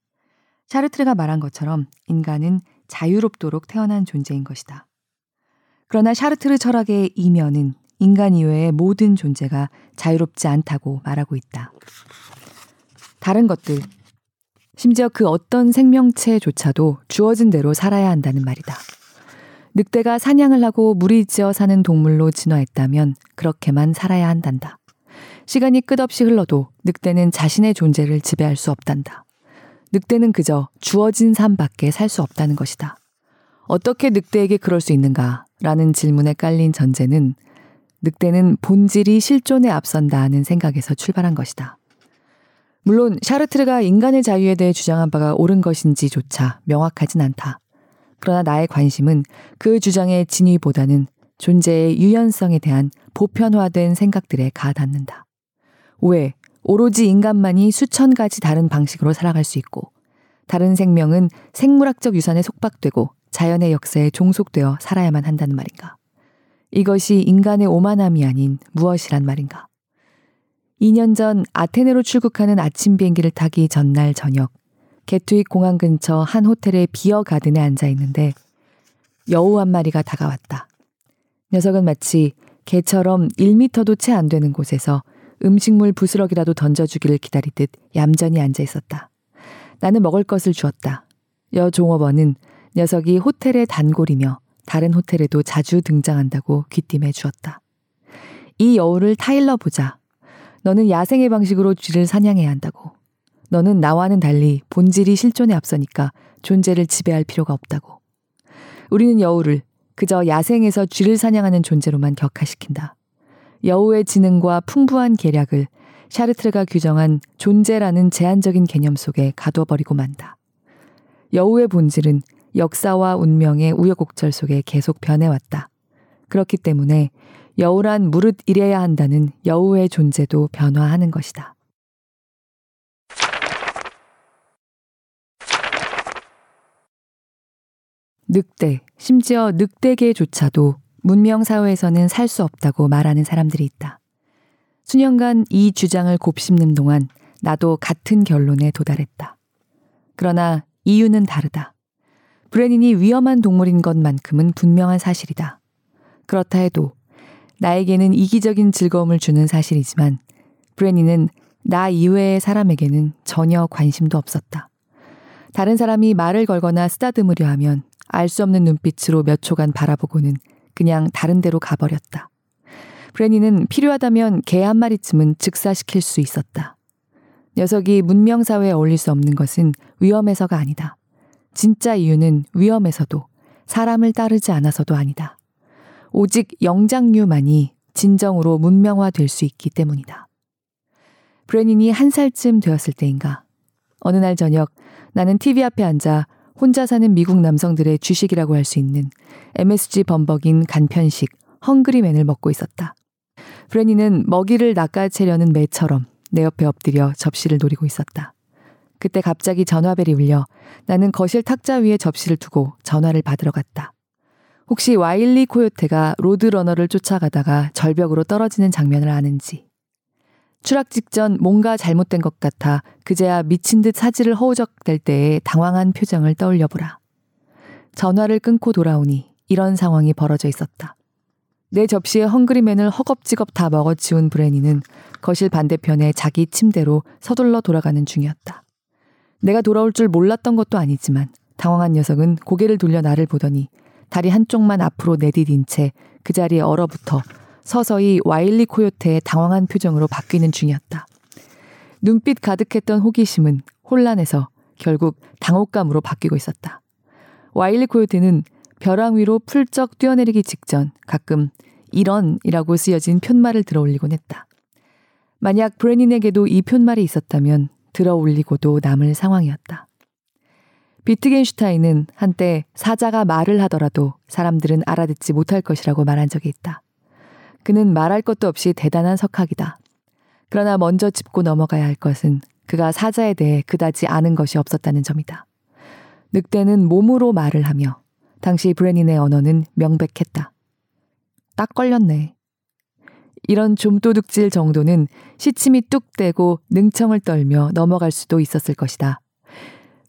샤르트르가 말한 것처럼 인간은 자유롭도록 태어난 존재인 것이다. 그러나 샤르트르 철학의 이면은 인간 이외의 모든 존재가 자유롭지 않다고 말하고 있다. 다른 것들, 심지어 그 어떤 생명체조차도 주어진 대로 살아야 한다는 말이다. 늑대가 사냥을 하고 무리지어 사는 동물로 진화했다면 그렇게만 살아야 한단다. 시간이 끝없이 흘러도 늑대는 자신의 존재를 지배할 수 없단다. 늑대는 그저 주어진 삶밖에 살 수 없다는 것이다. 어떻게 늑대에게 그럴 수 있는가? 라는 질문에 깔린 전제는 늑대는 본질이 실존에 앞선다는 생각에서 출발한 것이다. 물론 샤르트르가 인간의 자유에 대해 주장한 바가 옳은 것인지조차 명확하진 않다. 그러나 나의 관심은 그 주장의 진위보다는 존재의 유연성에 대한 보편화된 생각들에 가닿는다. 왜 오로지 인간만이 수천 가지 다른 방식으로 살아갈 수 있고 다른 생명은 생물학적 유산에 속박되고 자연의 역사에 종속되어 살아야만 한다는 말인가? 이것이 인간의 오만함이 아닌 무엇이란 말인가? 2년 전 아테네로 출국하는 아침 비행기를 타기 전날 저녁, 게트윅 공항 근처 한 호텔의 비어 가든에 앉아 있는데 여우 한 마리가 다가왔다. 녀석은 마치 개처럼 1미터도 채 안 되는 곳에서 음식물 부스러기라도 던져주기를 기다리듯 얌전히 앉아 있었다. 나는 먹을 것을 주었다. 여 종업원은 녀석이 호텔의 단골이며 다른 호텔에도 자주 등장한다고 귀띔해 주었다. 이 여우를 타일러 보자. 너는 야생의 방식으로 쥐를 사냥해야 한다고. 너는 나와는 달리 본질이 실존에 앞서니까 존재를 지배할 필요가 없다고. 우리는 여우를 그저 야생에서 쥐를 사냥하는 존재로만 격화시킨다. 여우의 지능과 풍부한 계략을 샤르트르가 규정한 존재라는 제한적인 개념 속에 가둬버리고 만다. 여우의 본질은 역사와 운명의 우여곡절 속에 계속 변해왔다. 그렇기 때문에 여우란 무릇 이래야 한다는 여우의 존재도 변화하는 것이다. 늑대, 심지어 늑대계조차도 문명사회에서는 살 수 없다고 말하는 사람들이 있다. 수년간 이 주장을 곱씹는 동안 나도 같은 결론에 도달했다. 그러나 이유는 다르다. 브레닌이 위험한 동물인 것만큼은 분명한 사실이다. 그렇다 해도 나에게는 이기적인 즐거움을 주는 사실이지만 브레닌은 나 이외의 사람에게는 전혀 관심도 없었다. 다른 사람이 말을 걸거나 쓰다듬으려 하면 알 수 없는 눈빛으로 몇 초간 바라보고는 그냥 다른 데로 가버렸다. 브레니는 필요하다면 개 한 마리쯤은 즉사시킬 수 있었다. 녀석이 문명사회에 어울릴 수 없는 것은 위험해서가 아니다. 진짜 이유는 위험에서도 사람을 따르지 않아서도 아니다. 오직 영장류만이 진정으로 문명화될 수 있기 때문이다. 브레닌이 한 살쯤 되었을 때인가. 어느 날 저녁 나는 TV 앞에 앉아 혼자 사는 미국 남성들의 주식이라고 할 수 있는 MSG 범벅인 간편식 헝그리맨을 먹고 있었다. 브레니는 먹이를 낚아채려는 매처럼 내 옆에 엎드려 접시를 노리고 있었다. 그때 갑자기 전화벨이 울려 나는 거실 탁자 위에 접시를 두고 전화를 받으러 갔다. 혹시 와일리 코요테가 로드러너를 쫓아가다가 절벽으로 떨어지는 장면을 아는지. 추락 직전 뭔가 잘못된 것 같아 그제야 미친 듯 사지를 허우적댈 때의 당황한 표정을 떠올려 보라. 전화를 끊고 돌아오니 이런 상황이 벌어져 있었다. 내 접시에 헝그리맨을 허겁지겁 다 먹어치운 브레니는 거실 반대편에 자기 침대로 서둘러 돌아가는 중이었다. 내가 돌아올 줄 몰랐던 것도 아니지만 당황한 녀석은 고개를 돌려 나를 보더니 다리 한쪽만 앞으로 내디딘 채 그 자리에 얼어붙어 서서히 와일리 코요테의 당황한 표정으로 바뀌는 중이었다. 눈빛 가득했던 호기심은 혼란해서 결국 당혹감으로 바뀌고 있었다. 와일리 코요테는 벼랑 위로 풀쩍 뛰어내리기 직전 가끔 이런이라고 쓰여진 푯말을 들어 올리곤 했다. 만약 브레닌에게도 이 푯말이 있었다면 들어 올리고도 남을 상황이었다. 비트겐슈타인은 한때 사자가 말을 하더라도 사람들은 알아듣지 못할 것이라고 말한 적이 있다. 그는 말할 것도 없이 대단한 석학이다. 그러나 먼저 짚고 넘어가야 할 것은 그가 사자에 대해 그다지 아는 것이 없었다는 점이다. 늑대는 몸으로 말을 하며 당시 브레닌의 언어는 명백했다. 딱 걸렸네. 이런 좀도둑질 정도는 시침이 뚝 떼고 능청을 떨며 넘어갈 수도 있었을 것이다.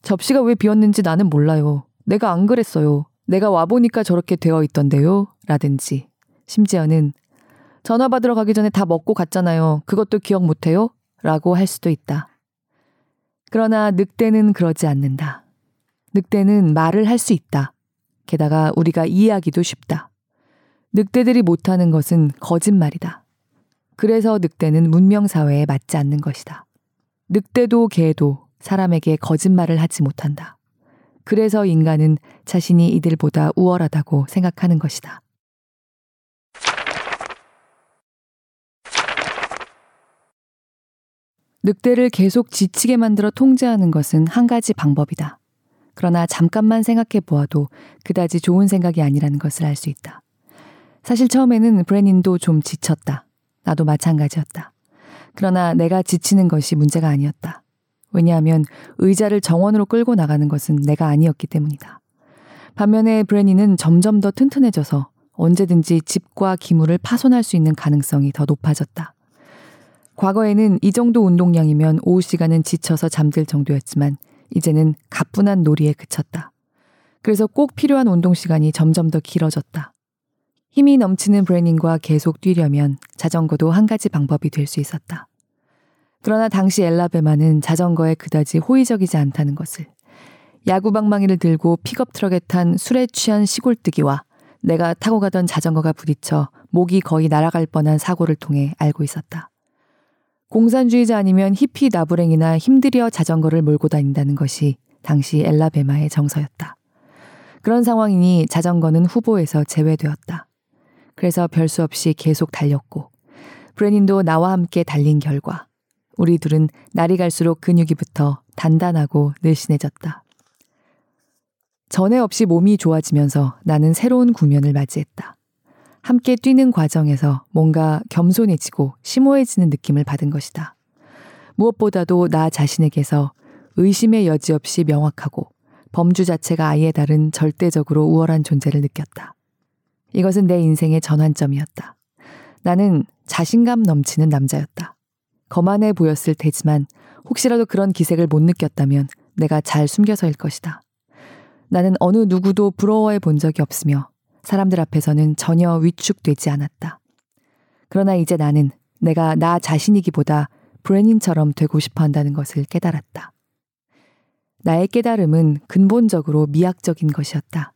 접시가 왜 비었는지 나는 몰라요. 내가 안 그랬어요. 내가 와보니까 저렇게 되어 있던데요. 라든지. 심지어는 전화 받으러 가기 전에 다 먹고 갔잖아요. 그것도 기억 못해요? 라고 할 수도 있다. 그러나 늑대는 그러지 않는다. 늑대는 말을 할 수 있다. 게다가 우리가 이해하기도 쉽다. 늑대들이 못하는 것은 거짓말이다. 그래서 늑대는 문명사회에 맞지 않는 것이다. 늑대도 개도 사람에게 거짓말을 하지 못한다. 그래서 인간은 자신이 이들보다 우월하다고 생각하는 것이다. 늑대를 계속 지치게 만들어 통제하는 것은 한 가지 방법이다. 그러나 잠깐만 생각해 보아도 그다지 좋은 생각이 아니라는 것을 알 수 있다. 사실 처음에는 브레닌도 좀 지쳤다. 나도 마찬가지였다. 그러나 내가 지치는 것이 문제가 아니었다. 왜냐하면 의자를 정원으로 끌고 나가는 것은 내가 아니었기 때문이다. 반면에 브레니는 점점 더 튼튼해져서 언제든지 집과 기물을 파손할 수 있는 가능성이 더 높아졌다. 과거에는 이 정도 운동량이면 오후 시간은 지쳐서 잠들 정도였지만 이제는 가뿐한 놀이에 그쳤다. 그래서 꼭 필요한 운동 시간이 점점 더 길어졌다. 힘이 넘치는 브레닝과 계속 뛰려면 자전거도 한 가지 방법이 될 수 있었다. 그러나 당시 엘라베마는 자전거에 그다지 호의적이지 않다는 것을 야구방망이를 들고 픽업 트럭에 탄 술에 취한 시골뜨기와 내가 타고 가던 자전거가 부딪혀 목이 거의 날아갈 뻔한 사고를 통해 알고 있었다. 공산주의자 아니면 히피 나부랭이나 힘들여 자전거를 몰고 다닌다는 것이 당시 엘라베마의 정서였다. 그런 상황이니 자전거는 후보에서 제외되었다. 그래서 별 수 없이 계속 달렸고 브레닌도 나와 함께 달린 결과 우리 둘은 날이 갈수록 근육이 붙어 단단하고 늘씬해졌다. 전에 없이 몸이 좋아지면서 나는 새로운 국면을 맞이했다. 함께 뛰는 과정에서 뭔가 겸손해지고 심오해지는 느낌을 받은 것이다. 무엇보다도 나 자신에게서 의심의 여지 없이 명확하고 범주 자체가 아예 다른 절대적으로 우월한 존재를 느꼈다. 이것은 내 인생의 전환점이었다. 나는 자신감 넘치는 남자였다. 거만해 보였을 테지만 혹시라도 그런 기색을 못 느꼈다면 내가 잘 숨겨서일 것이다. 나는 어느 누구도 부러워해 본 적이 없으며 사람들 앞에서는 전혀 위축되지 않았다. 그러나 이제 나는 내가 나 자신이기보다 브레닌처럼 되고 싶어 한다는 것을 깨달았다. 나의 깨달음은 근본적으로 미학적인 것이었다.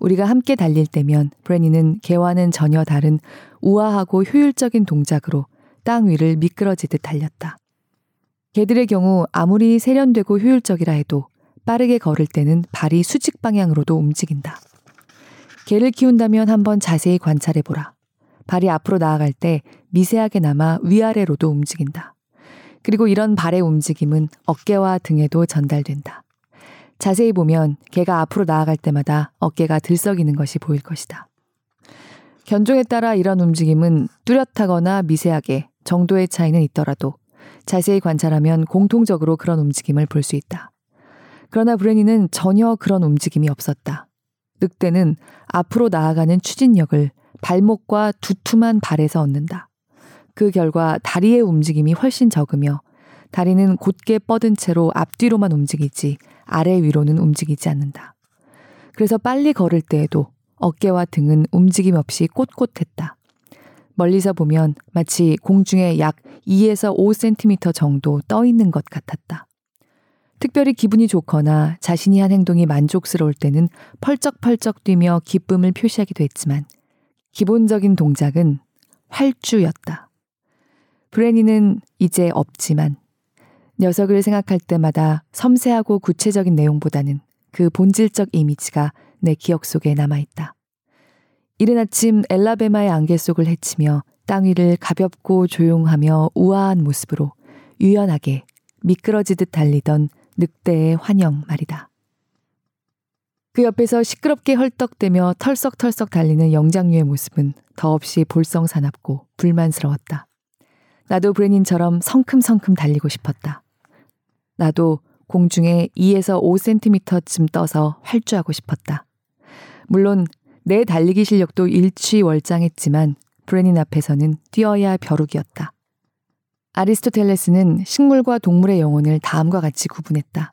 우리가 함께 달릴 때면 브레니는 개와는 전혀 다른 우아하고 효율적인 동작으로 땅 위를 미끄러지듯 달렸다. 개들의 경우 아무리 세련되고 효율적이라 해도 빠르게 걸을 때는 발이 수직 방향으로도 움직인다. 개를 키운다면 한번 자세히 관찰해 보라. 발이 앞으로 나아갈 때 미세하게 남아 위아래로도 움직인다. 그리고 이런 발의 움직임은 어깨와 등에도 전달된다. 자세히 보면 개가 앞으로 나아갈 때마다 어깨가 들썩이는 것이 보일 것이다. 견종에 따라 이런 움직임은 뚜렷하거나 미세하게 정도의 차이는 있더라도 자세히 관찰하면 공통적으로 그런 움직임을 볼 수 있다. 그러나 브레니는 전혀 그런 움직임이 없었다. 늑대는 앞으로 나아가는 추진력을 발목과 두툼한 발에서 얻는다. 그 결과 다리의 움직임이 훨씬 적으며 다리는 곧게 뻗은 채로 앞뒤로만 움직이지 아래 위로는 움직이지 않는다. 그래서 빨리 걸을 때에도 어깨와 등은 움직임 없이 꼿꼿했다. 멀리서 보면 마치 공중에 약 2에서 5cm 정도 떠 있는 것 같았다. 특별히 기분이 좋거나 자신이 한 행동이 만족스러울 때는 펄쩍펄쩍 뛰며 기쁨을 표시하기도 했지만 기본적인 동작은 활주였다. 브레니는 이제 없지만 녀석을 생각할 때마다 섬세하고 구체적인 내용보다는 그 본질적 이미지가 내 기억 속에 남아있다. 이른 아침 엘라베마의 안개 속을 헤치며 땅 위를 가볍고 조용하며 우아한 모습으로 유연하게 미끄러지듯 달리던 늑대의 환영 말이다. 그 옆에서 시끄럽게 헐떡대며 털썩털썩 달리는 영장류의 모습은 더없이 볼썽사납고 불만스러웠다. 나도 브레닌처럼 성큼성큼 달리고 싶었다. 나도 공중에 2에서 5cm쯤 떠서 활주하고 싶었다. 물론 내 달리기 실력도 일취월장했지만 브레닌 앞에서는 뛰어야 벼룩이었다. 아리스토텔레스는 식물과 동물의 영혼을 다음과 같이 구분했다.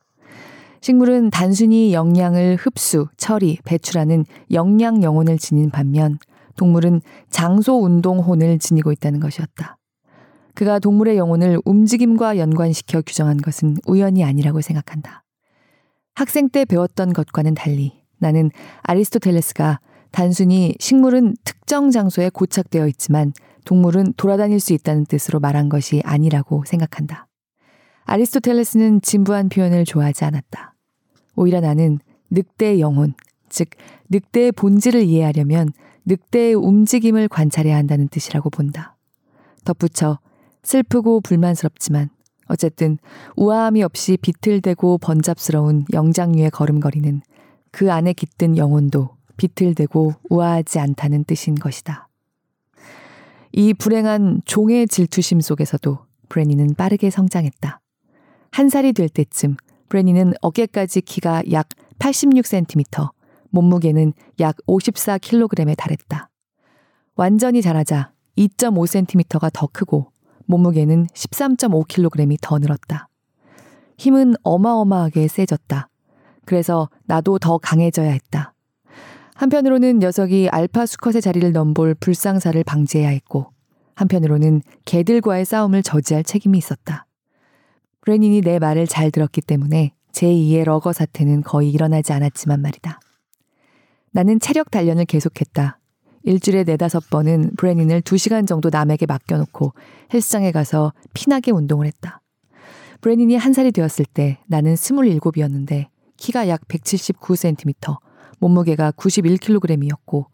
식물은 단순히 영양을 흡수, 처리, 배출하는 영양 영혼을 지닌 반면 동물은 장소 운동 혼을 지니고 있다는 것이었다. 그가 동물의 영혼을 움직임과 연관시켜 규정한 것은 우연이 아니라고 생각한다. 학생 때 배웠던 것과는 달리 나는 아리스토텔레스가 단순히 식물은 특정 장소에 고착되어 있지만 동물은 돌아다닐 수 있다는 뜻으로 말한 것이 아니라고 생각한다. 아리스토텔레스는 진부한 표현을 좋아하지 않았다. 오히려 나는 늑대의 영혼, 즉 늑대의 본질을 이해하려면 늑대의 움직임을 관찰해야 한다는 뜻이라고 본다. 덧붙여 슬프고 불만스럽지만 어쨌든 우아함이 없이 비틀대고 번잡스러운 영장류의 걸음걸이는 그 안에 깃든 영혼도 비틀대고 우아하지 않다는 뜻인 것이다. 이 불행한 종의 질투심 속에서도 브레니는 빠르게 성장했다. 한 살이 될 때쯤 브레니는 어깨까지 키가 약 86cm, 몸무게는 약 54kg에 달했다. 완전히 자라자 2.5cm가 더 크고 몸무게는 13.5kg이 더 늘었다. 힘은 어마어마하게 세졌다. 그래서 나도 더 강해져야 했다. 한편으로는 녀석이 알파 수컷의 자리를 넘볼 불상사를 방지해야 했고, 한편으로는 개들과의 싸움을 저지할 책임이 있었다. 브레닌이 내 말을 잘 들었기 때문에 제2의 러거 사태는 거의 일어나지 않았지만 말이다. 나는 체력 단련을 계속했다. 일주일에 네다섯 번은 브레닌을 두시간 정도 남에게 맡겨놓고 헬스장에 가서 피나게 운동을 했다. 브레닌이 한 살이 되었을 때 나는 스물일곱이었는데 키가 약 179cm, 몸무게가 91kg이었고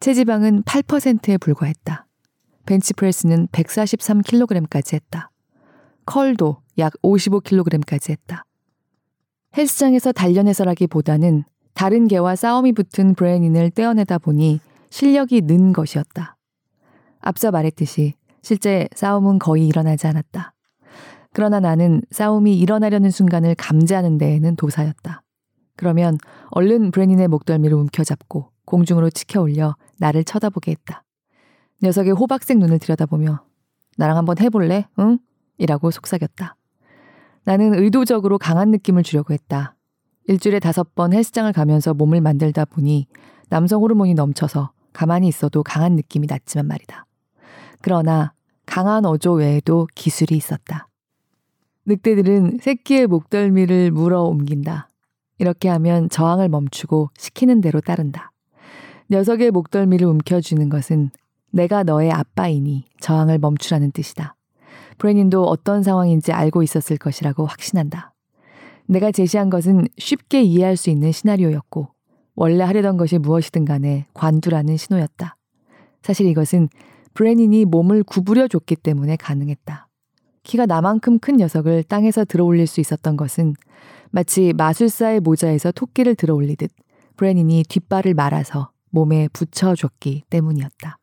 체지방은 8%에 불과했다. 벤치프레스는 143kg까지 했다. 컬도 약 55kg까지 했다. 헬스장에서 단련해서라기보다는 다른 개와 싸움이 붙은 브레닌을 떼어내다 보니 실력이 는 것이었다. 앞서 말했듯이 실제 싸움은 거의 일어나지 않았다. 그러나 나는 싸움이 일어나려는 순간을 감지하는 데에는 도사였다. 그러면 얼른 브레닌의 목덜미를 움켜잡고 공중으로 치켜 올려 나를 쳐다보게 했다. 녀석의 호박색 눈을 들여다보며 나랑 한번 해볼래? 응? 이라고 속삭였다. 나는 의도적으로 강한 느낌을 주려고 했다. 일주일에 다섯 번 헬스장을 가면서 몸을 만들다 보니 남성 호르몬이 넘쳐서 가만히 있어도 강한 느낌이 났지만 말이다. 그러나 강한 어조 외에도 기술이 있었다. 늑대들은 새끼의 목덜미를 물어 옮긴다. 이렇게 하면 저항을 멈추고 시키는 대로 따른다. 녀석의 목덜미를 움켜쥐는 것은 내가 너의 아빠이니 저항을 멈추라는 뜻이다. 브레닌도 어떤 상황인지 알고 있었을 것이라고 확신한다. 내가 제시한 것은 쉽게 이해할 수 있는 시나리오였고 원래 하려던 것이 무엇이든 간에 관두라는 신호였다. 사실 이것은 브레닌이 몸을 구부려 줬기 때문에 가능했다. 키가 나만큼 큰 녀석을 땅에서 들어 올릴 수 있었던 것은 마치 마술사의 모자에서 토끼를 들어 올리듯 브레닌이 뒷발을 말아서 몸에 붙여줬기 때문이었다.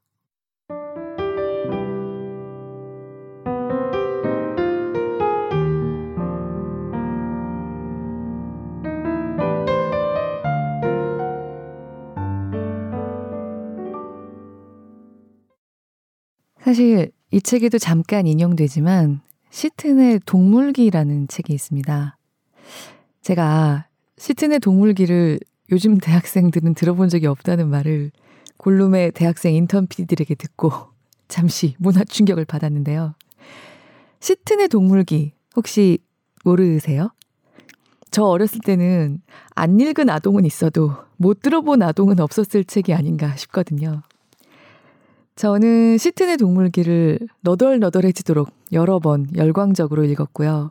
사실 이 책에도 잠깐 인용되지만 시튼의 동물기라는 책이 있습니다. 제가 시튼의 동물기를 요즘 대학생들은 들어본 적이 없다는 말을 골룸의 대학생 인턴 PD들에게 듣고 잠시 문화 충격을 받았는데요. 시튼의 동물기 혹시 모르세요? 저 어렸을 때는 안 읽은 아동은 있어도 못 들어본 아동은 없었을 책이 아닌가 싶거든요. 저는 시튼의 동물기를 너덜너덜해지도록 여러 번 열광적으로 읽었고요.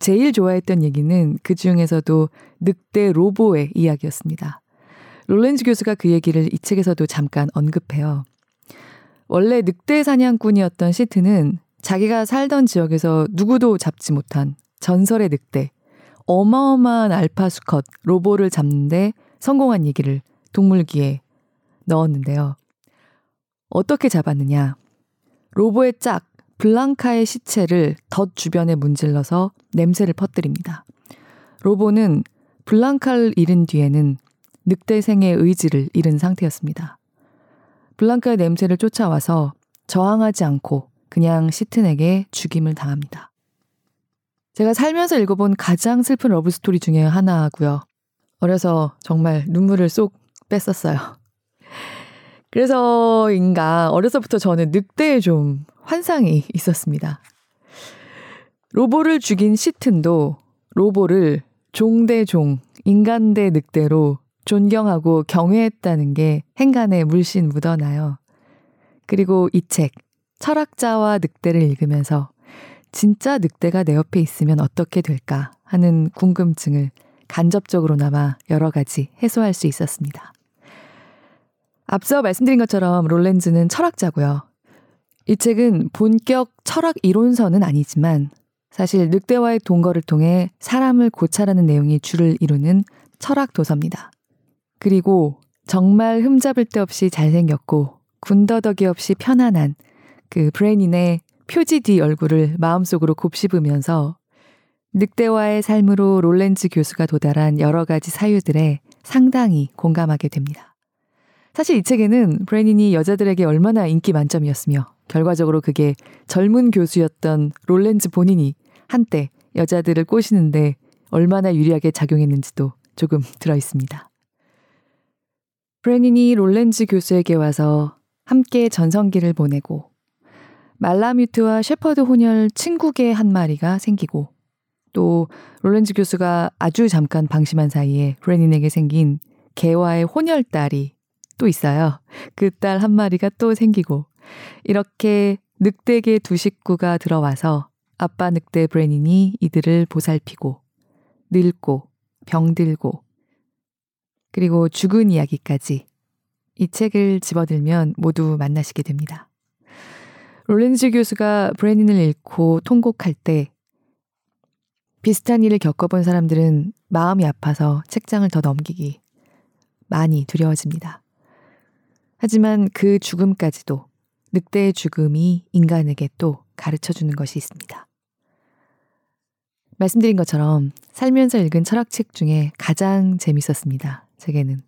제일 좋아했던 얘기는 그 중에서도 늑대 로보의 이야기였습니다. 롤렌즈 교수가 그 얘기를 이 책에서도 잠깐 언급해요. 원래 늑대 사냥꾼이었던 시트는 자기가 살던 지역에서 누구도 잡지 못한 전설의 늑대, 어마어마한 알파 수컷 로보를 잡는데 성공한 얘기를 동물기에 넣었는데요. 어떻게 잡았느냐. 로보의 짝, 블랑카의 시체를 덫 주변에 문질러서 냄새를 퍼뜨립니다. 로보는 블랑카를 잃은 뒤에는 늑대생의 의지를 잃은 상태였습니다. 블랑카의 냄새를 쫓아와서 저항하지 않고 그냥 시튼에게 죽임을 당합니다. 제가 살면서 읽어본 가장 슬픈 러브스토리 중에 하나고요. 어려서 정말 눈물을 쏙 뺐었어요. 그래서인가 어려서부터 저는 늑대에 좀 환상이 있었습니다. 로보를 죽인 시튼도 로보를 종 대 종, 인간 대 늑대로 존경하고 경외했다는 게 행간에 물씬 묻어나요. 그리고 이 책, 철학자와 늑대를 읽으면서 진짜 늑대가 내 옆에 있으면 어떻게 될까 하는 궁금증을 간접적으로나마 여러 가지 해소할 수 있었습니다. 앞서 말씀드린 것처럼 롤렌즈는 철학자고요. 이 책은 본격 철학 이론서는 아니지만 사실 늑대와의 동거를 통해 사람을 고찰하는 내용이 주를 이루는 철학 도서입니다. 그리고 정말 흠잡을 데 없이 잘생겼고 군더더기 없이 편안한 그 브레인인의 표지 뒤 얼굴을 마음속으로 곱씹으면서 늑대와의 삶으로 롤렌즈 교수가 도달한 여러 가지 사유들에 상당히 공감하게 됩니다. 사실 이 책에는 브레닌이 여자들에게 얼마나 인기 만점이었으며 결과적으로 그게 젊은 교수였던 롤렌즈 본인이 한때 여자들을 꼬시는데 얼마나 유리하게 작용했는지도 조금 들어 있습니다. 브레닌이 롤렌즈 교수에게 와서 함께 전성기를 보내고 말라뮤트와 셰퍼드 혼혈 친구개 한 마리가 생기고 또 롤렌즈 교수가 아주 잠깐 방심한 사이에 브레닌에게 생긴 개와의 혼혈 딸이 또 있어요. 그 딸 한 마리가 또 생기고 이렇게 늑대계 두 식구가 들어와서 아빠 늑대 브레닌이 이들을 보살피고 늙고 병들고 그리고 죽은 이야기까지 이 책을 집어들면 모두 만나시게 됩니다. 롤렌즈 교수가 브레닌을 잃고 통곡할 때 비슷한 일을 겪어본 사람들은 마음이 아파서 책장을 더 넘기기 많이 두려워집니다. 하지만 그 죽음까지도 늑대의 죽음이 인간에게 또 가르쳐 주는 것이 있습니다. 말씀드린 것처럼 살면서 읽은 철학책 중에 가장 재밌었습니다. 제게는.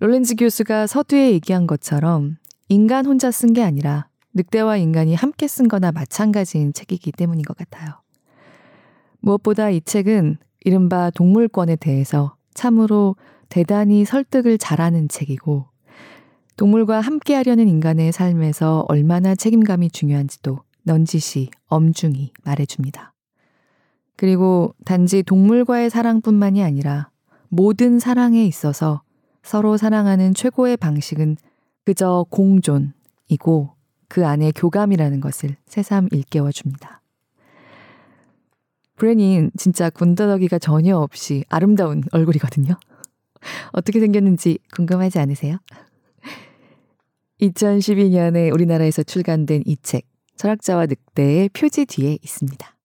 롤렌즈 교수가 서두에 얘기한 것처럼 인간 혼자 쓴 게 아니라 늑대와 인간이 함께 쓴 거나 마찬가지인 책이기 때문인 것 같아요. 무엇보다 이 책은 이른바 동물권에 대해서 참으로 대단히 설득을 잘하는 책이고 동물과 함께 하려는 인간의 삶에서 얼마나 책임감이 중요한지도 넌지시 엄중히 말해줍니다. 그리고 단지 동물과의 사랑뿐만이 아니라 모든 사랑에 있어서 서로 사랑하는 최고의 방식은 그저 공존이고 그 안에 교감이라는 것을 새삼 일깨워 줍니다. 브레닌 진짜 군더더기가 전혀 없이 아름다운 얼굴이거든요. 어떻게 생겼는지 궁금하지 않으세요? 2012년에 우리나라에서 출간된 이 책, 철학자와 늑대의 표지 뒤에 있습니다.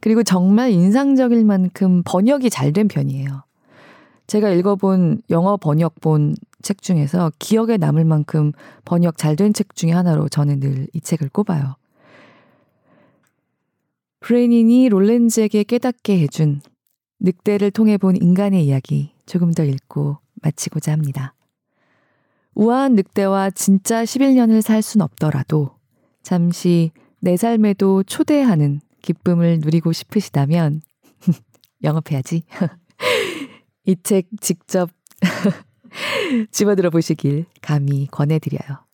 그리고 정말 인상적일 만큼 번역이 잘 된 편이에요. 제가 읽어본 영어 번역본 책 중에서 기억에 남을 만큼 번역 잘 된 책 중에 하나로 저는 늘 이 책을 꼽아요. 브레닌이 롤렌즈에게 깨닫게 해준 늑대를 통해 본 인간의 이야기 조금 더 읽고 마치고자 합니다. 우아한 늑대와 진짜 11년을 살 순 없더라도 잠시 내 삶에도 초대하는 기쁨을 누리고 싶으시다면 영업해야지. 이 책 직접 집어들어 보시길 감히 권해드려요.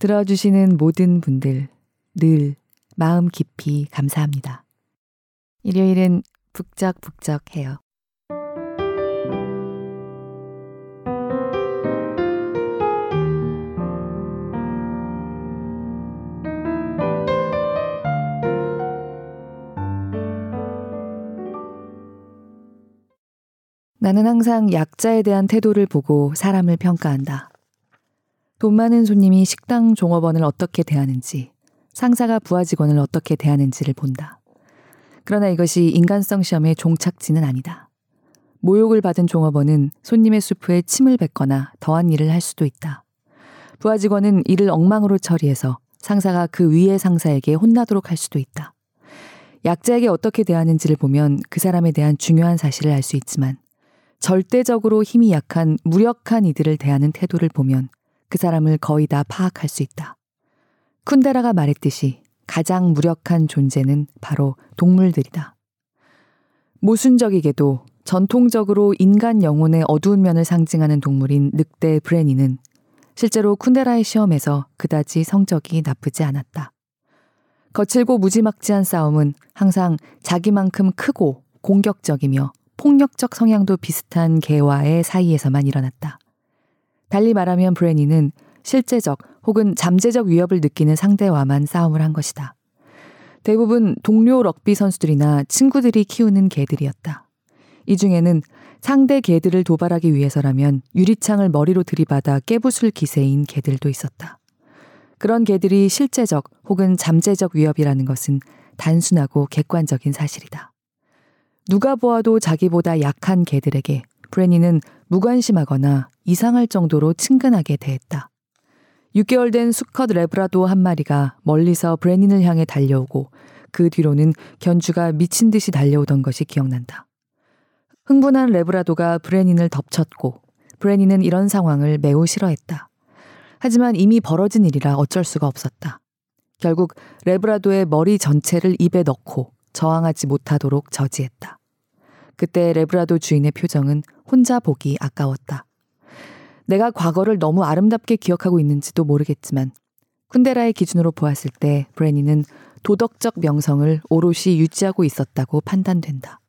들어주시는 모든 분들 늘 마음 깊이 감사합니다. 일요일은 북적북적해요. 나는 항상 약자에 대한 태도를 보고 사람을 평가한다. 돈 많은 손님이 식당 종업원을 어떻게 대하는지, 상사가 부하 직원을 어떻게 대하는지를 본다. 그러나 이것이 인간성 시험의 종착지는 아니다. 모욕을 받은 종업원은 손님의 수프에 침을 뱉거나 더한 일을 할 수도 있다. 부하 직원은 일을 엉망으로 처리해서 상사가 그 위의 상사에게 혼나도록 할 수도 있다. 약자에게 어떻게 대하는지를 보면 그 사람에 대한 중요한 사실을 알 수 있지만 절대적으로 힘이 약한 무력한 이들을 대하는 태도를 보면 그 사람을 거의 다 파악할 수 있다. 쿤데라가 말했듯이 가장 무력한 존재는 바로 동물들이다. 모순적이게도 전통적으로 인간 영혼의 어두운 면을 상징하는 동물인 늑대 브레니는 실제로 쿤데라의 시험에서 그다지 성적이 나쁘지 않았다. 거칠고 무지막지한 싸움은 항상 자기만큼 크고 공격적이며 폭력적 성향도 비슷한 개와의 사이에서만 일어났다. 달리 말하면 브레니는 실제적 혹은 잠재적 위협을 느끼는 상대와만 싸움을 한 것이다. 대부분 동료 럭비 선수들이나 친구들이 키우는 개들이었다. 이 중에는 상대 개들을 도발하기 위해서라면 유리창을 머리로 들이받아 깨부술 기세인 개들도 있었다. 그런 개들이 실제적 혹은 잠재적 위협이라는 것은 단순하고 객관적인 사실이다. 누가 보아도 자기보다 약한 개들에게 브레니는 무관심하거나 이상할 정도로 친근하게 대했다. 6개월 된 수컷 레브라도 한 마리가 멀리서 브레닌을 향해 달려오고 그 뒤로는 견주가 미친 듯이 달려오던 것이 기억난다. 흥분한 레브라도가 브레닌을 덮쳤고 브레닌은 이런 상황을 매우 싫어했다. 하지만 이미 벌어진 일이라 어쩔 수가 없었다. 결국 레브라도의 머리 전체를 입에 넣고 저항하지 못하도록 저지했다. 그때 레브라도 주인의 표정은 혼자 보기 아까웠다. 내가 과거를 너무 아름답게 기억하고 있는지도 모르겠지만 쿤데라의 기준으로 보았을 때 브레니는 도덕적 명성을 오롯이 유지하고 있었다고 판단된다.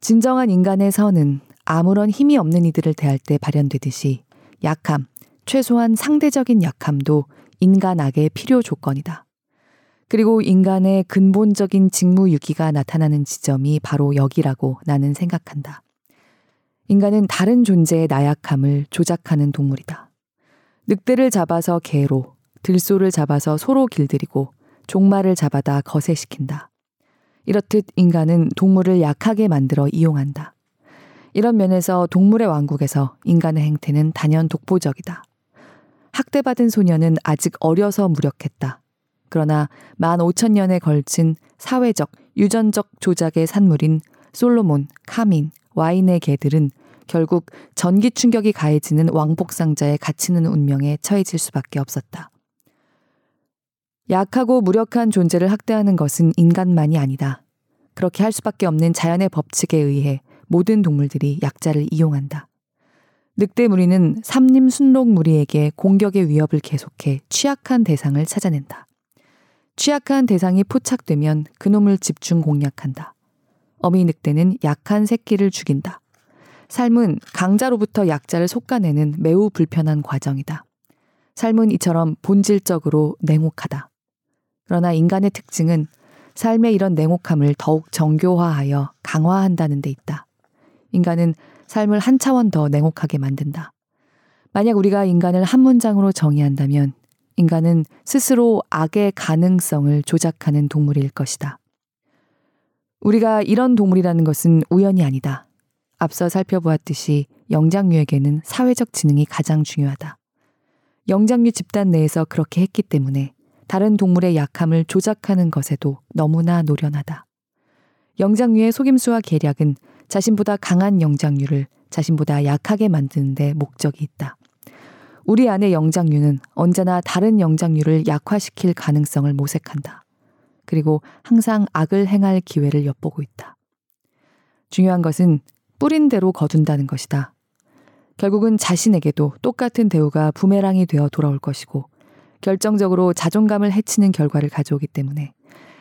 진정한 인간의 선은 아무런 힘이 없는 이들을 대할 때 발현되듯이 약함, 최소한 상대적인 약함도 인간악의 필요 조건이다. 그리고 인간의 근본적인 직무유기가 나타나는 지점이 바로 여기라고 나는 생각한다. 인간은 다른 존재의 나약함을 조작하는 동물이다. 늑대를 잡아서 개로, 들소를 잡아서 소로 길들이고 종말을 잡아다 거세시킨다. 이렇듯 인간은 동물을 약하게 만들어 이용한다. 이런 면에서 동물의 왕국에서 인간의 행태는 단연 독보적이다. 학대받은 소녀는 아직 어려서 무력했다. 그러나 만 오천 년에 걸친 사회적, 유전적 조작의 산물인 솔로몬, 카민, 와인의 개들은 결국 전기 충격이 가해지는 왕복 상자에 갇히는 운명에 처해질 수밖에 없었다. 약하고 무력한 존재를 학대하는 것은 인간만이 아니다. 그렇게 할 수밖에 없는 자연의 법칙에 의해 모든 동물들이 약자를 이용한다. 늑대 무리는 삼림 순록 무리에게 공격의 위협을 계속해 취약한 대상을 찾아낸다. 취약한 대상이 포착되면 그놈을 집중 공략한다. 어미 늑대는 약한 새끼를 죽인다. 삶은 강자로부터 약자를 솎아내는 매우 불편한 과정이다. 삶은 이처럼 본질적으로 냉혹하다. 그러나 인간의 특징은 삶의 이런 냉혹함을 더욱 정교화하여 강화한다는 데 있다. 인간은 삶을 한 차원 더 냉혹하게 만든다. 만약 우리가 인간을 한 문장으로 정의한다면 인간은 스스로 악의 가능성을 조작하는 동물일 것이다. 우리가 이런 동물이라는 것은 우연이 아니다. 앞서 살펴보았듯이 영장류에게는 사회적 지능이 가장 중요하다. 영장류 집단 내에서 그렇게 했기 때문에 다른 동물의 약함을 조작하는 것에도 너무나 노련하다. 영장류의 속임수와 계략은 자신보다 강한 영장류를 자신보다 약하게 만드는데 목적이 있다. 우리 안의 영장류는 언제나 다른 영장류를 약화시킬 가능성을 모색한다. 그리고 항상 악을 행할 기회를 엿보고 있다. 중요한 것은 뿌린 대로 거둔다는 것이다. 결국은 자신에게도 똑같은 대우가 부메랑이 되어 돌아올 것이고 결정적으로 자존감을 해치는 결과를 가져오기 때문에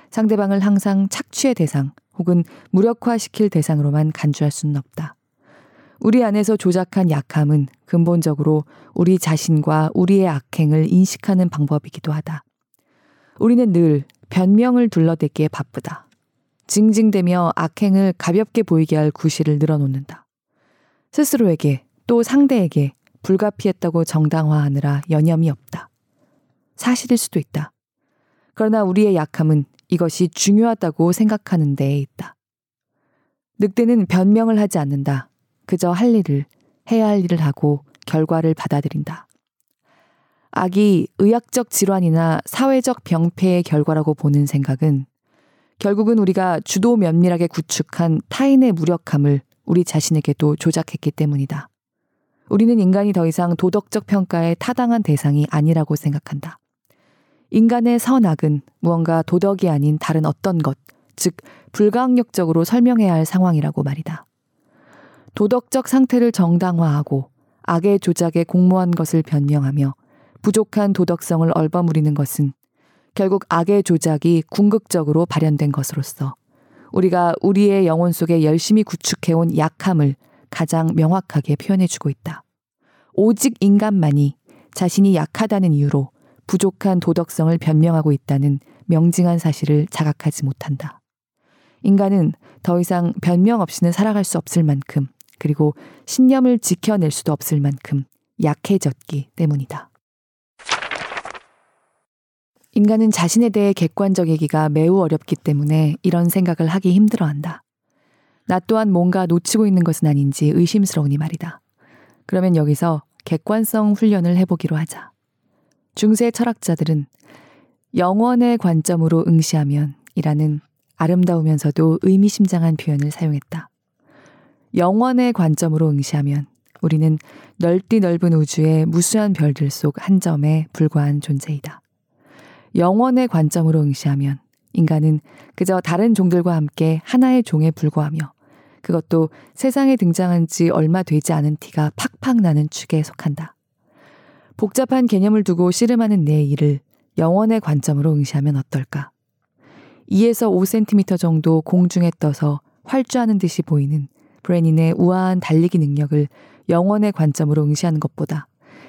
상대방을 항상 착취의 대상 혹은 무력화시킬 대상으로만 간주할 수는 없다. 우리 안에서 조작한 약함은 근본적으로 우리 자신과 우리의 악행을 인식하는 방법이기도 하다. 우리는 늘 변명을 둘러대기에 바쁘다. 징징대며 악행을 가볍게 보이게 할 구실을 늘어놓는다. 스스로에게 또 상대에게 불가피했다고 정당화하느라 여념이 없다. 사실일 수도 있다. 그러나 우리의 약함은 이것이 중요하다고 생각하는 데에 있다. 늑대는 변명을 하지 않는다. 그저 할 일을, 해야 할 일을 하고 결과를 받아들인다. 악이 의학적 질환이나 사회적 병폐의 결과라고 보는 생각은 결국은 우리가 주도 면밀하게 구축한 타인의 무력함을 우리 자신에게도 조작했기 때문이다. 우리는 인간이 더 이상 도덕적 평가에 타당한 대상이 아니라고 생각한다. 인간의 선악은 무언가 도덕이 아닌 다른 어떤 것, 즉, 불가항력적으로 설명해야 할 상황이라고 말이다. 도덕적 상태를 정당화하고 악의 조작에 공모한 것을 변명하며 부족한 도덕성을 얼버무리는 것은 결국 악의 조작이 궁극적으로 발현된 것으로서 우리가 우리의 영혼 속에 열심히 구축해온 약함을 가장 명확하게 표현해주고 있다. 오직 인간만이 자신이 약하다는 이유로 부족한 도덕성을 변명하고 있다는 명징한 사실을 자각하지 못한다. 인간은 더 이상 변명 없이는 살아갈 수 없을 만큼 그리고 신념을 지켜낼 수도 없을 만큼 약해졌기 때문이다. 인간은 자신에 대해 객관적이기가 매우 어렵기 때문에 이런 생각을 하기 힘들어한다. 나 또한 뭔가 놓치고 있는 것은 아닌지 의심스러우니 말이다. 그러면 여기서 객관성 훈련을 해보기로 하자. 중세 철학자들은 영원의 관점으로 응시하면 이라는 아름다우면서도 의미심장한 표현을 사용했다. 영원의 관점으로 응시하면 우리는 넓디 넓은 우주의 무수한 별들 속 한 점에 불과한 존재이다. 영원의 관점으로 응시하면 인간은 그저 다른 종들과 함께 하나의 종에 불과하며 그것도 세상에 등장한 지 얼마 되지 않은 티가 팍팍 나는 축에 속한다. 복잡한 개념을 두고 씨름하는 내 일을 영원의 관점으로 응시하면 어떨까? 2에서 5cm 정도 공중에 떠서 활주하는 듯이 보이는 브레닌의 우아한 달리기 능력을 영원의 관점으로 응시하는 것보다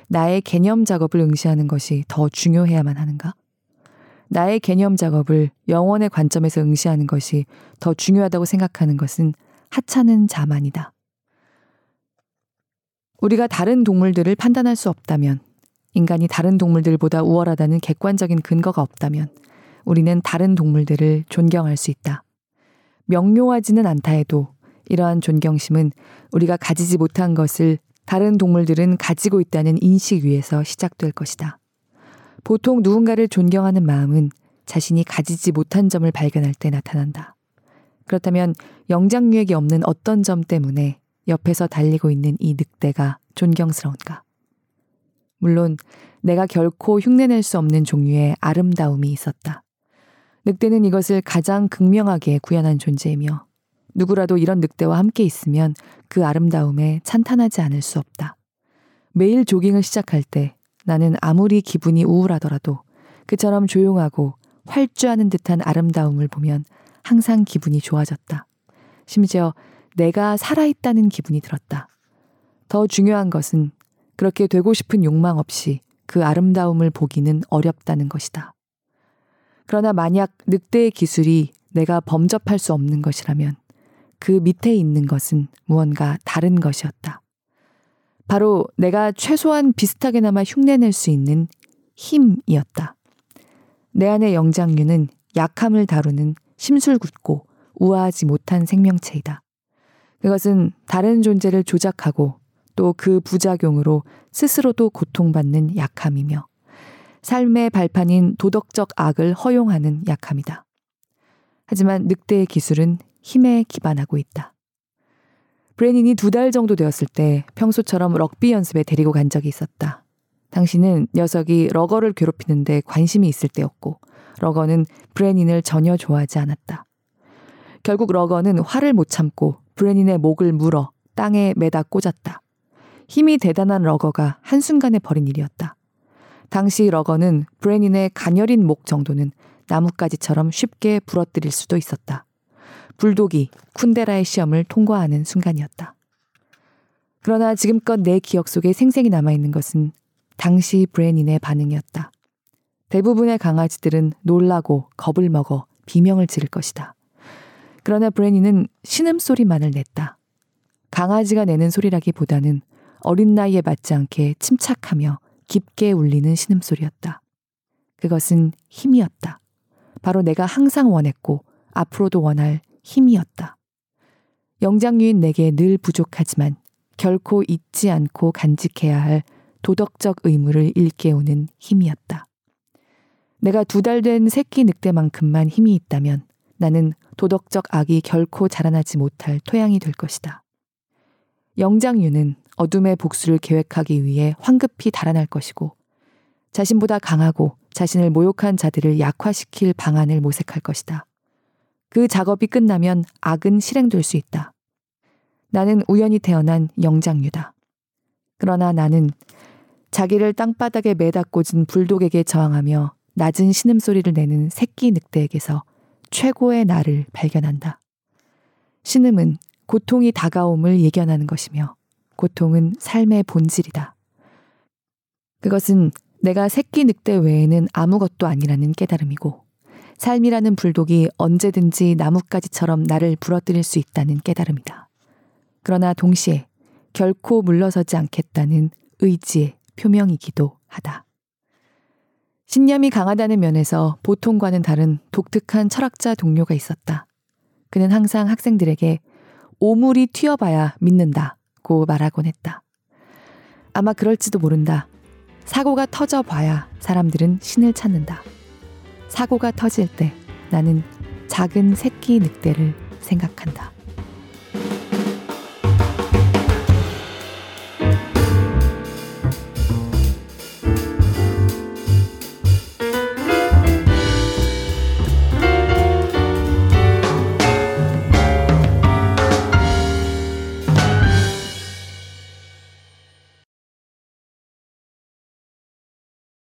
나의 개념 작업을 응시하는 것이 더 중요해야만 하는가? 나의 개념 작업을 영원의 관점에서 응시하는 것이 더 중요하다고 생각하는 것은 하찮은 자만이다. 우리가 다른 동물들을 판단할 수 없다면, 인간이 다른 동물들보다 우월하다는 객관적인 근거가 없다면, 우리는 다른 동물들을 존경할 수 있다. 명료하지는 않다 해도 이러한 존경심은 우리가 가지지 못한 것을 다른 동물들은 가지고 있다는 인식 위에서 시작될 것이다. 보통 누군가를 존경하는 마음은 자신이 가지지 못한 점을 발견할 때 나타난다. 그렇다면 영장류액이 없는 어떤 점 때문에 옆에서 달리고 있는 이 늑대가 존경스러운가? 물론 내가 결코 흉내낼 수 없는 종류의 아름다움이 있었다. 늑대는 이것을 가장 극명하게 구현한 존재이며 누구라도 이런 늑대와 함께 있으면 그 아름다움에 찬탄하지 않을 수 없다. 매일 조깅을 시작할 때 나는 아무리 기분이 우울하더라도 그처럼 조용하고 활주하는 듯한 아름다움을 보면 항상 기분이 좋아졌다. 심지어 내가 살아있다는 기분이 들었다. 더 중요한 것은 그렇게 되고 싶은 욕망 없이 그 아름다움을 보기는 어렵다는 것이다. 그러나 만약 늑대의 기술이 내가 범접할 수 없는 것이라면 그 밑에 있는 것은 무언가 다른 것이었다. 바로 내가 최소한 비슷하게나마 흉내낼 수 있는 힘이었다. 내 안의 영장류는 약함을 다루는 심술궂고 우아하지 못한 생명체이다. 그것은 다른 존재를 조작하고 또 그 부작용으로 스스로도 고통받는 약함이며 삶의 발판인 도덕적 악을 허용하는 약함이다. 하지만 늑대의 기술은 힘에 기반하고 있다. 브레닌이 두 달 정도 되었을 때 평소처럼 럭비 연습에 데리고 간 적이 있었다. 당신은 녀석이 러거를 괴롭히는데 관심이 있을 때였고, 러거는 브레닌을 전혀 좋아하지 않았다. 결국 러거는 화를 못 참고 브레닌의 목을 물어 땅에 매다 꽂았다. 힘이 대단한 러거가 한순간에 벌인 일이었다. 당시 러거는 브레닌의 가녀린 목 정도는 나뭇가지처럼 쉽게 부러뜨릴 수도 있었다. 불독이 쿤데라의 시험을 통과하는 순간이었다. 그러나 지금껏 내 기억 속에 생생히 남아있는 것은 당시 브레닌의 반응이었다. 대부분의 강아지들은 놀라고 겁을 먹어 비명을 지를 것이다. 그러나 브레닌은 신음소리만을 냈다. 강아지가 내는 소리라기보다는 어린 나이에 맞지 않게 침착하며 깊게 울리는 신음소리였다. 그것은 힘이었다. 바로 내가 항상 원했고 앞으로도 원할 힘이었다. 영장류인 내게 늘 부족하지만 결코 잊지 않고 간직해야 할 도덕적 의무를 일깨우는 힘이었다. 내가 두 달 된 새끼 늑대만큼만 힘이 있다면 나는 도덕적 악이 결코 자라나지 못할 토양이 될 것이다. 영장류는 어둠의 복수를 계획하기 위해 황급히 달아날 것이고 자신보다 강하고 자신을 모욕한 자들을 약화시킬 방안을 모색할 것이다. 그 작업이 끝나면 악은 실행될 수 있다. 나는 우연히 태어난 영장류다. 그러나 나는 자기를 땅바닥에 매다 꽂은 불독에게 저항하며 낮은 신음소리를 내는 새끼 늑대에게서 최고의 나를 발견한다. 신음은 고통이 다가옴을 예견하는 것이며 고통은 삶의 본질이다. 그것은 내가 새끼 늑대 외에는 아무것도 아니라는 깨달음이고 삶이라는 불독이 언제든지 나뭇가지처럼 나를 부러뜨릴 수 있다는 깨달음이다. 그러나 동시에 결코 물러서지 않겠다는 의지의 표명이기도 하다. 신념이 강하다는 면에서 보통과는 다른 독특한 철학자 동료가 있었다. 그는 항상 학생들에게 오물이 튀어봐야 믿는다고 말하곤 했다. 아마 그럴지도 모른다. 사고가 터져봐야 사람들은 신을 찾는다. 사고가 터질 때 나는 작은 새끼 늑대를 생각한다.